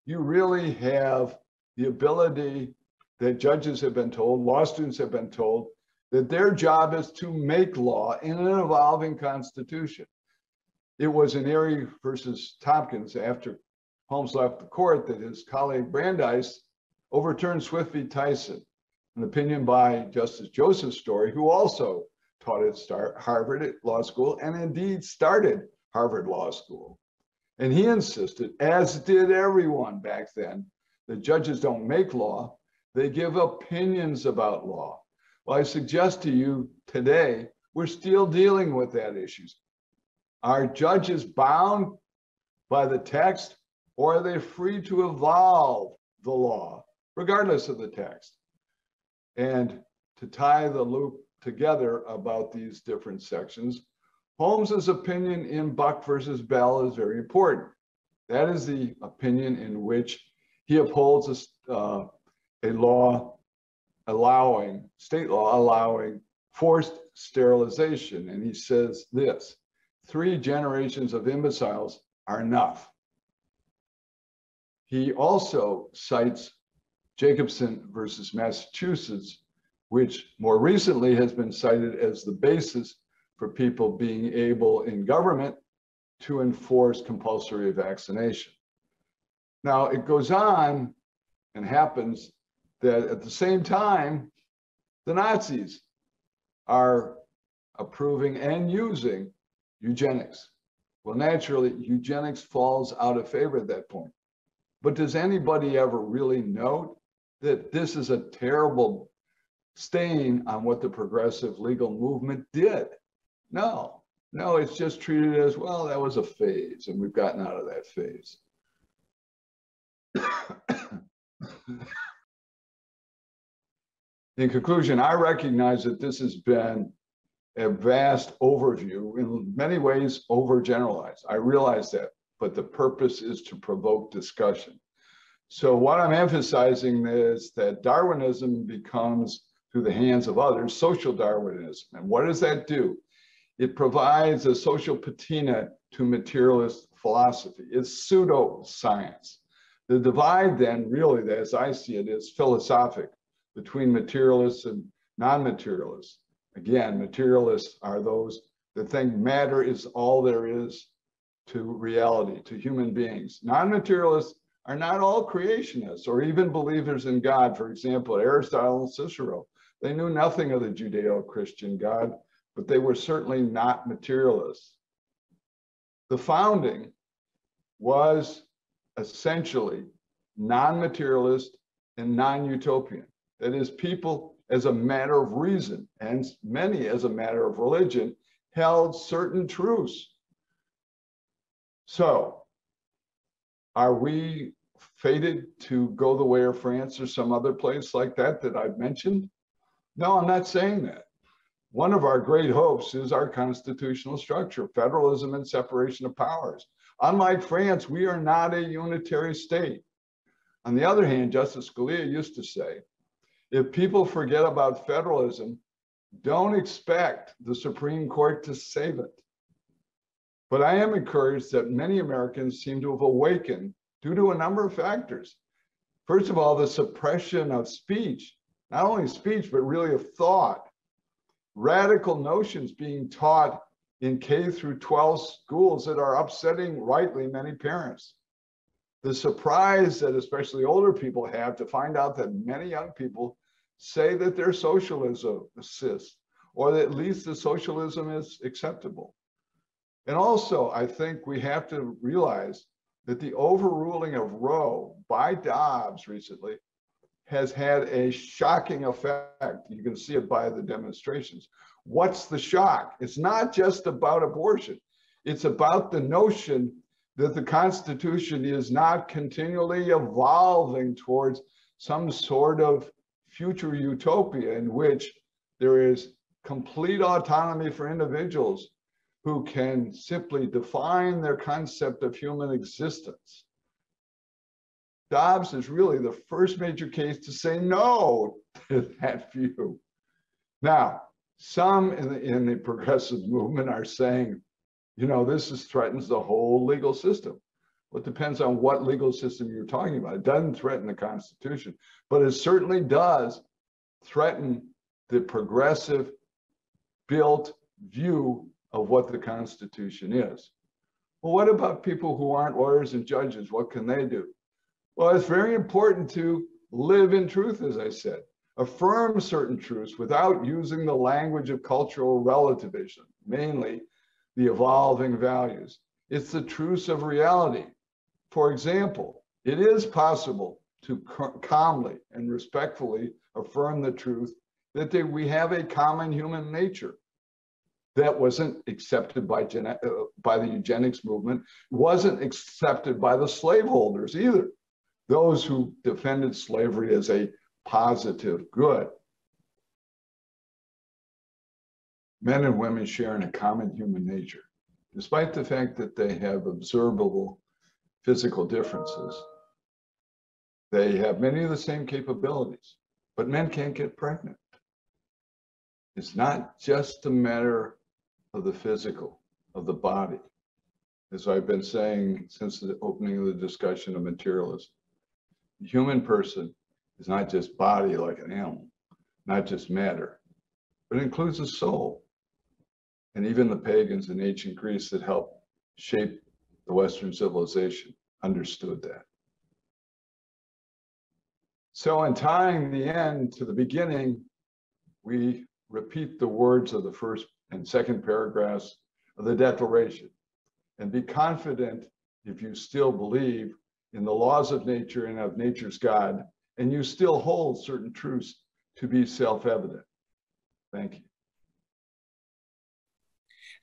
you really have the ability that judges have been told, law students have been told, that their job is to make law in an evolving constitution. It was in Erie versus Tompkins after Holmes left the court that his colleague Brandeis overturned Swift v. Tyson, an opinion by Justice Joseph Story, who also taught at Harvard Law School and indeed started Harvard Law School. And he insisted, as did everyone back then, that judges don't make law, they give opinions about law. Well, I suggest to you today, we're still dealing with that issue. Are judges bound by the text or are they free to evolve the law, regardless of the text? And to tie the loop together about these different sections, Holmes's opinion in Buck versus Bell is very important. That is the opinion in which he upholds a, uh, a law allowing, state law allowing forced sterilization. And he says this, three generations of imbeciles are enough. He also cites Jacobson versus Massachusetts, which more recently has been cited as the basis for people being able in government to enforce compulsory vaccination. Now, it goes on and happens that at the same time, the Nazis are approving and using eugenics. Well, naturally, eugenics falls out of favor at that point. But does anybody ever really note that this is a terrible stain on what the progressive legal movement did. No, no, it's just treated as, well, that was a phase and we've gotten out of that phase. In conclusion, I recognize that this has been a vast overview, in many ways overgeneralized. I realize that, but the purpose is to provoke discussion. So what I'm emphasizing is that Darwinism becomes, through the hands of others, social Darwinism. And what does that do? It provides a social patina to materialist philosophy. It's pseudoscience. The divide then, really, as I see it, is philosophic between materialists and non-materialists. Again, materialists are those that think matter is all there is to reality, to human beings. Non-materialists are not all creationists or even believers in God. For example, Aristotle and Cicero, they knew nothing of the Judeo-Christian God, but they were certainly not materialists. The founding was essentially non-materialist and non-utopian. That is, people as a matter of reason, and many as a matter of religion, held certain truths. So, are we fated to go the way of France or some other place like that that I've mentioned? No, I'm not saying that. One of our great hopes is our constitutional structure, federalism and separation of powers. Unlike France, we are not a unitary state. On the other hand, Justice Scalia used to say, if people forget about federalism, don't expect the Supreme Court to save it. But I am encouraged that many Americans seem to have awakened due to a number of factors. First of all, the suppression of speech, not only speech, but really of thought. Radical notions being taught in K through 12 schools that are upsetting rightly many parents. The surprise that especially older people have to find out that many young people say that they're socialists or that at least the socialism is acceptable. And also, I think we have to realize that the overruling of Roe by Dobbs recently has had a shocking effect. You can see it by the demonstrations. What's the shock? It's not just about abortion. It's about the notion that the Constitution is not continually evolving towards some sort of future utopia in which there is complete autonomy for individuals who can simply define their concept of human existence. Dobbs is really the first major case to say no to that view. Now, some in the, in the progressive movement are saying, you know, this is, threatens the whole legal system. Well, it depends on what legal system you're talking about. It doesn't threaten the Constitution, but it certainly does threaten the progressive built view of what the Constitution is. Well, what about people who aren't lawyers and judges? What can they do? Well, it's very important to live in truth, as I said, affirm certain truths without using the language of cultural relativism, mainly the evolving values. It's the truths of reality. For example, it is possible to calmly and respectfully affirm the truth that they, we have a common human nature that wasn't accepted by, uh, by the eugenics movement, wasn't accepted by the slaveholders either, those who defended slavery as a positive good. Men and women share in a common human nature, despite the fact that they have observable physical differences. They have many of the same capabilities, but men can't get pregnant. It's not just a matter of the physical, of the body. As I've been saying since the opening of the discussion of materialism, the human person is not just body like an animal, not just matter, but it includes a soul. And even the pagans in ancient Greece that helped shape the Western civilization understood that. So in tying the end to the beginning, we repeat the words of the first and second paragraphs of the Declaration and be confident if you still believe in the laws of nature and of nature's God, and you still hold certain truths to be self-evident. Thank you.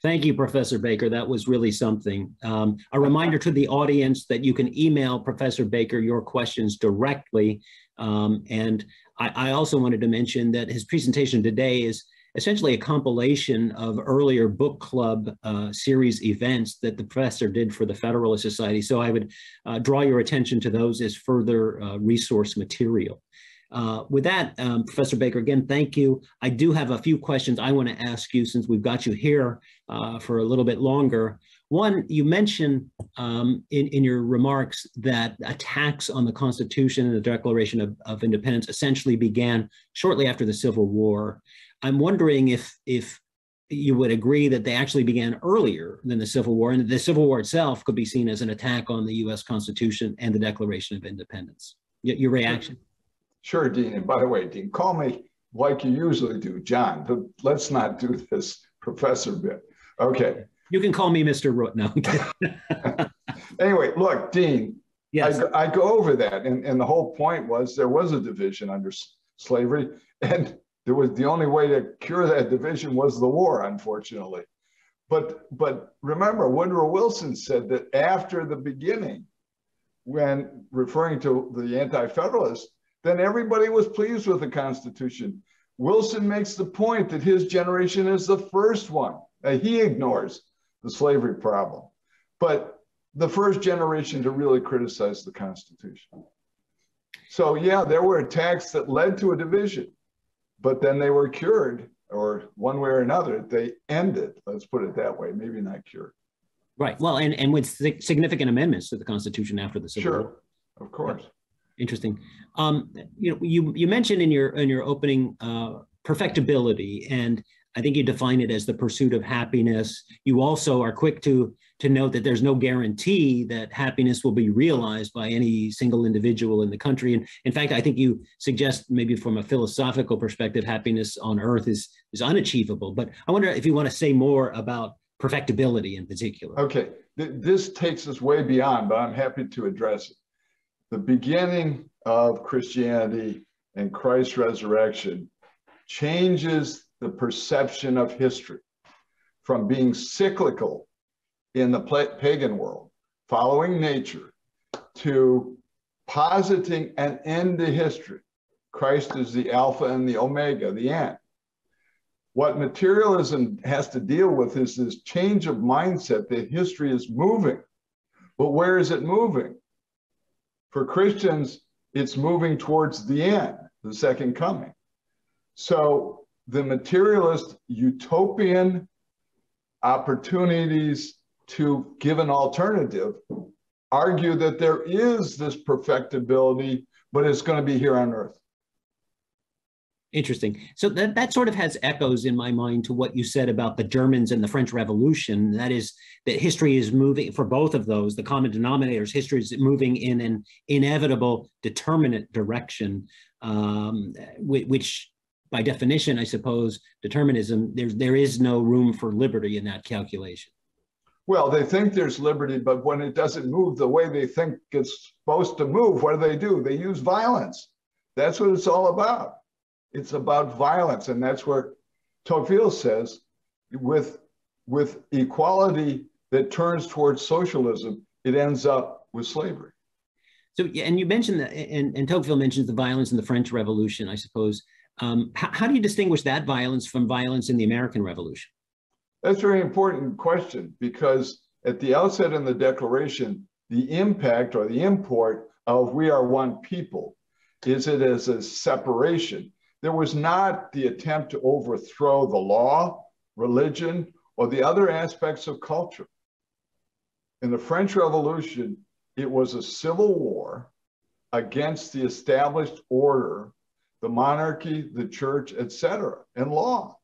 Thank you, Professor Baker. That was really something. Um, a reminder to the audience that you can email Professor Baker your questions directly. Um, and I, I, also wanted to mention that his presentation today is essentially a compilation of earlier book club uh, series events that the professor did for the Federalist Society. So I would uh, draw your attention to those as further uh, resource material. Uh, with that, um, Professor Baker, again, thank you. I do have a few questions I want to ask you since we've got you here uh, for a little bit longer. One, you mentioned um, in, in your remarks that attacks on the Constitution and the Declaration of, of Independence essentially began shortly after the Civil War. I'm wondering if, if you would agree that they actually began earlier than the Civil War, and the Civil War itself could be seen as an attack on the U.S. Constitution and the Declaration of Independence. Your reaction? Sure, Dean. And by the way, Dean, call me like you usually do, John, but let's not do this professor bit. Okay. You can call me Mr. Root now. anyway, look, Dean, yes. I, I go over that. And, and the whole point was there was a division under slavery. And there was the only way to cure that division was the war, unfortunately. But, but remember, Woodrow Wilson said that after the beginning, when referring to the anti-federalists, then everybody was pleased with the Constitution. Wilson makes the point that his generation is the first one. Uh, he ignores the slavery problem, but the first generation to really criticize the Constitution. So, yeah, there were attacks that led to a division, but then they were cured, or one way or another, they ended. Let's put it that way, maybe not cured. Right. Well, and, and with significant amendments to the Constitution after the Civil sure. War. Of course. Interesting. Um, you know, you you mentioned in your in your opening uh, perfectibility, and I think you define it as the pursuit of happiness. You also are quick to to note that there's no guarantee that happiness will be realized by any single individual in the country. And in fact, I think you suggest maybe from a philosophical perspective, happiness on earth is is unachievable. But I wonder if you want to say more about perfectibility in particular. Okay, this takes us way beyond, but I'm happy to address it the beginning of Christianity and Christ's resurrection changes the perception of history from being cyclical in the pagan world, following nature, to positing an end to history. Christ is the Alpha and the Omega, the end. What materialism has to deal with is this change of mindset that history is moving. But where is it moving? For Christians, it's moving towards the end, the second coming. So the materialist utopian opportunities to give an alternative argue that there is this perfectibility, but it's going to be here on earth. Interesting. So that, that sort of has echoes in my mind to what you said about the Germans and the French Revolution. That is, that history is moving for both of those, the common denominators, history is moving in an inevitable, determinate direction, um, which by definition, I suppose, determinism, there's, there is no room for liberty in that calculation. Well, they think there's liberty, but when it doesn't move the way they think it's supposed to move, what do they do? They use violence. That's what it's all about. It's about violence. And that's where Tocqueville says with, with equality that turns towards socialism, it ends up with slavery. So, and you mentioned that, and, and Tocqueville mentions the violence in the French Revolution, I suppose. Um, how, how do you distinguish that violence from violence in the American Revolution? That's a very important question because at the outset in the Declaration, the impact or the import of we are one people is it as a separation there was not the attempt to overthrow the law, religion, or the other aspects of culture. In the French Revolution, it was a civil war against the established order, the monarchy, the church, etc., and law.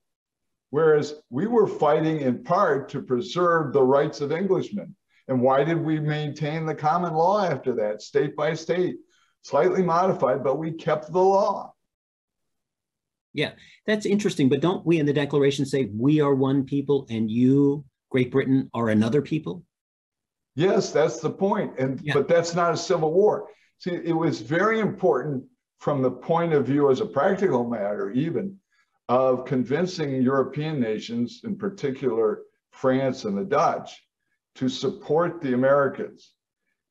Whereas we were fighting in part to preserve the rights of Englishmen. And why did we maintain the common law after that, state by state? Slightly modified, but we kept the law. Yeah, that's interesting. But don't we in the Declaration say we are one people and you, Great Britain, are another people? Yes, that's the point. And yeah. but that's not a civil war. See, it was very important from the point of view as a practical matter, even of convincing European nations, in particular France and the Dutch, to support the Americans.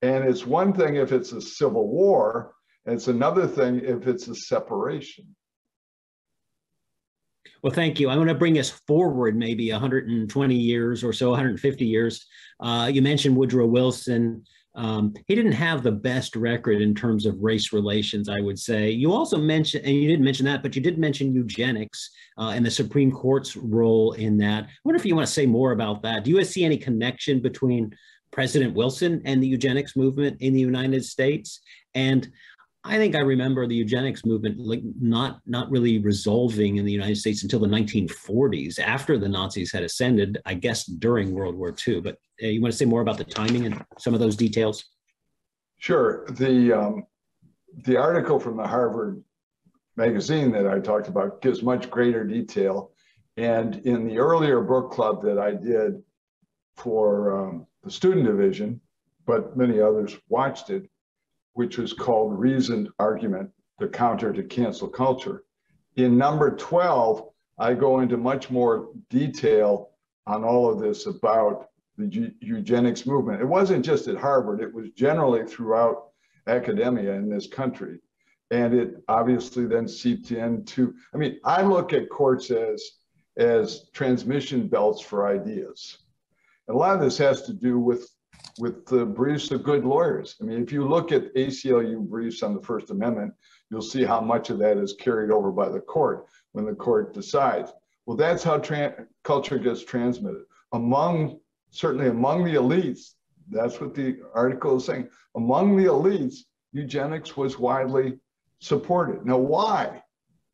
And it's one thing if it's a civil war, and it's another thing if it's a separation. Well, thank you. I want to bring us forward maybe 120 years or so, 150 years. Uh, you mentioned Woodrow Wilson. Um, he didn't have the best record in terms of race relations, I would say. You also mentioned, and you didn't mention that, but you did mention eugenics uh, and the Supreme Court's role in that. I wonder if you want to say more about that. Do you see any connection between President Wilson and the eugenics movement in the United States? And I think I remember the eugenics movement like not not really resolving in the United States until the 1940s, after the Nazis had ascended, I guess during World War II. But uh, you want to say more about the timing and some of those details? Sure. The um, the article from the Harvard magazine that I talked about gives much greater detail. And in the earlier book club that I did for um, the student division, but many others watched it, which was called Reasoned Argument, the Counter to Cancel Culture. In number 12, I go into much more detail on all of this about the eugenics movement. It wasn't just at Harvard, it was generally throughout academia in this country. And it obviously then seeped into, I mean, I look at courts as, as transmission belts for ideas. And a lot of this has to do with with the briefs of good lawyers. I mean, if you look at ACLU briefs on the First Amendment, you'll see how much of that is carried over by the court when the court decides. Well, that's how culture gets transmitted among certainly among the elites. That's what the article is saying. Among the elites, eugenics was widely supported. Now, why?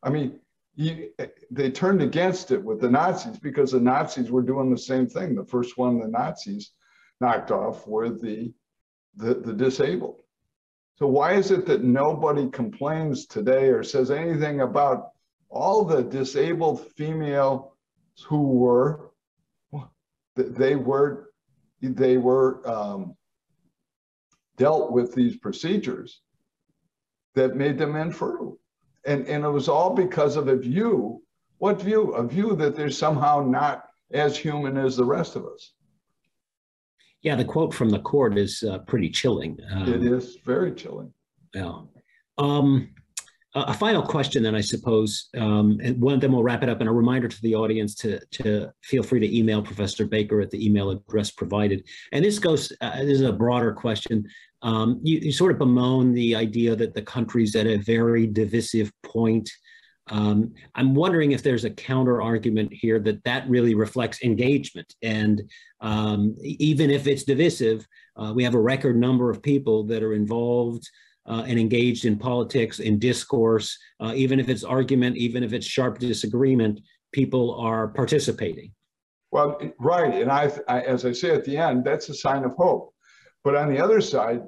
I mean, you, they turned against it with the Nazis because the Nazis were doing the same thing. The first one, the Nazis, knocked off were the, the, the disabled. So why is it that nobody complains today or says anything about all the disabled females who were, they were, they were um, dealt with these procedures that made them infertile. And, and it was all because of a view. What view? A view that they're somehow not as human as the rest of us. Yeah, the quote from the court is uh, pretty chilling. Um, it is very chilling. Yeah. Um, a final question, then I suppose, um, and one then we'll wrap it up. And a reminder to the audience to to feel free to email Professor Baker at the email address provided. And this goes. Uh, this is a broader question. Um, you, you, sort of bemoan the idea that the country's at a very divisive point um, I'm wondering if there's a counter argument here that that really reflects engagement. And um, even if it's divisive, uh, we have a record number of people that are involved uh, and engaged in politics, in discourse, uh, even if it's argument, even if it's sharp disagreement, people are participating. Well, right. And I, I as I say at the end, that's a sign of hope. But on the other side,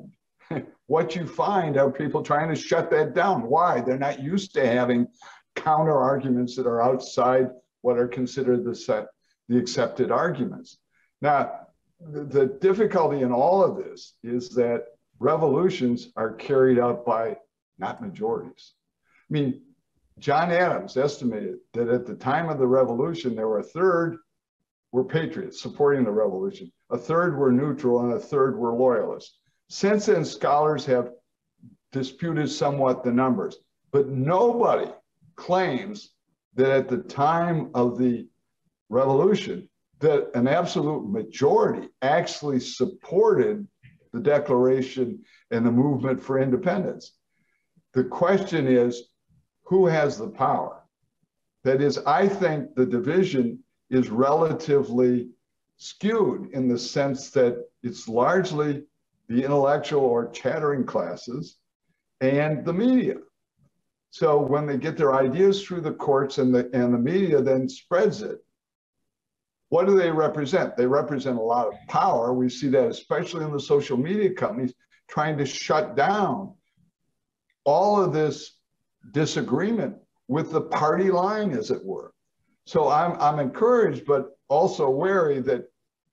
what you find are people trying to shut that down. Why? They're not used to having counter arguments that are outside what are considered the set, the accepted arguments. Now, the, difficulty in all of this is that revolutions are carried out by not majorities. I mean, John Adams estimated that at the time of the revolution, there were a third were patriots supporting the revolution, a third were neutral, and a third were loyalists. Since then, scholars have disputed somewhat the numbers, but nobody claims that at the time of the revolution, that an absolute majority actually supported the Declaration and the movement for independence. The question is, who has the power? That is, I think the division is relatively skewed in the sense that it's largely the intellectual or chattering classes and the media. So when they get their ideas through the courts and the, and the media then spreads it, what do they represent? They represent a lot of power. We see that especially in the social media companies trying to shut down all of this disagreement with the party line, as it were. So I'm, I'm encouraged, but also wary that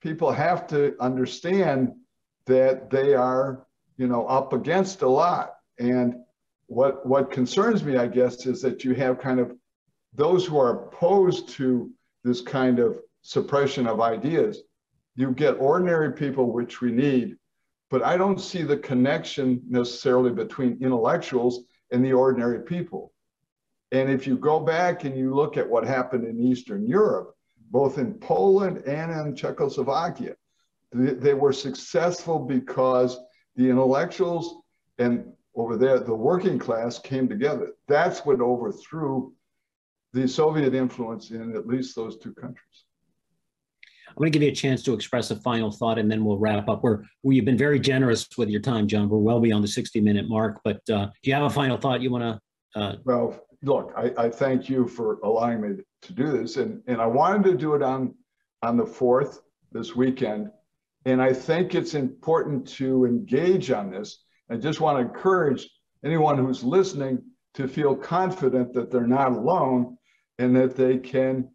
people have to understand that they are, you know, up against a lot. And what, what concerns me, I guess, is that you have kind of those who are opposed to this kind of suppression of ideas. You get ordinary people, which we need, but I don't see the connection necessarily between intellectuals and the ordinary people. And if you go back and you look at what happened in Eastern Europe, both in Poland and in Czechoslovakia, they, they were successful because the intellectuals and over there, the working class came together. That's what overthrew the Soviet influence in at least those two countries. I'm going to give you a chance to express a final thought and then we'll wrap up. We're, we've been very generous with your time, John. We're well beyond the 60 minute mark, but uh, do you have a final thought you want to? Uh... Well, look, I, I, thank you for allowing me to do this. And, and I wanted to do it on, on the 4th this weekend. And I think it's important to engage on this. I just want to encourage anyone who's listening to feel confident that they're not alone and that they can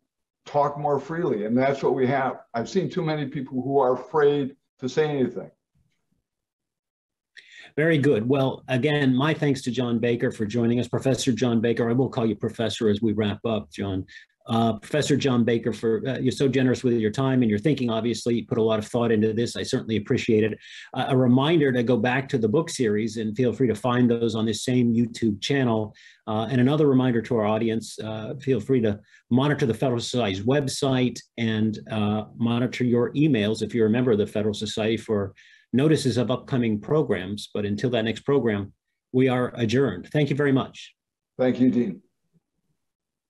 talk more freely. And that's what we have. I've seen too many people who are afraid to say anything. Very good. Well, again, my thanks to John Baker for joining us. Professor John Baker, I will call you professor as we wrap up, John. Uh, Professor John Baker, for uh, you're so generous with your time and your thinking. Obviously, you put a lot of thought into this. I certainly appreciate it. Uh, a reminder to go back to the book series and feel free to find those on this same YouTube channel. Uh, and another reminder to our audience: uh, feel free to monitor the Federalist Society's website and uh, monitor your emails if you're a member of the Federalist Society for notices of upcoming programs. But until that next program, we are adjourned. Thank you very much. Thank you, Dean.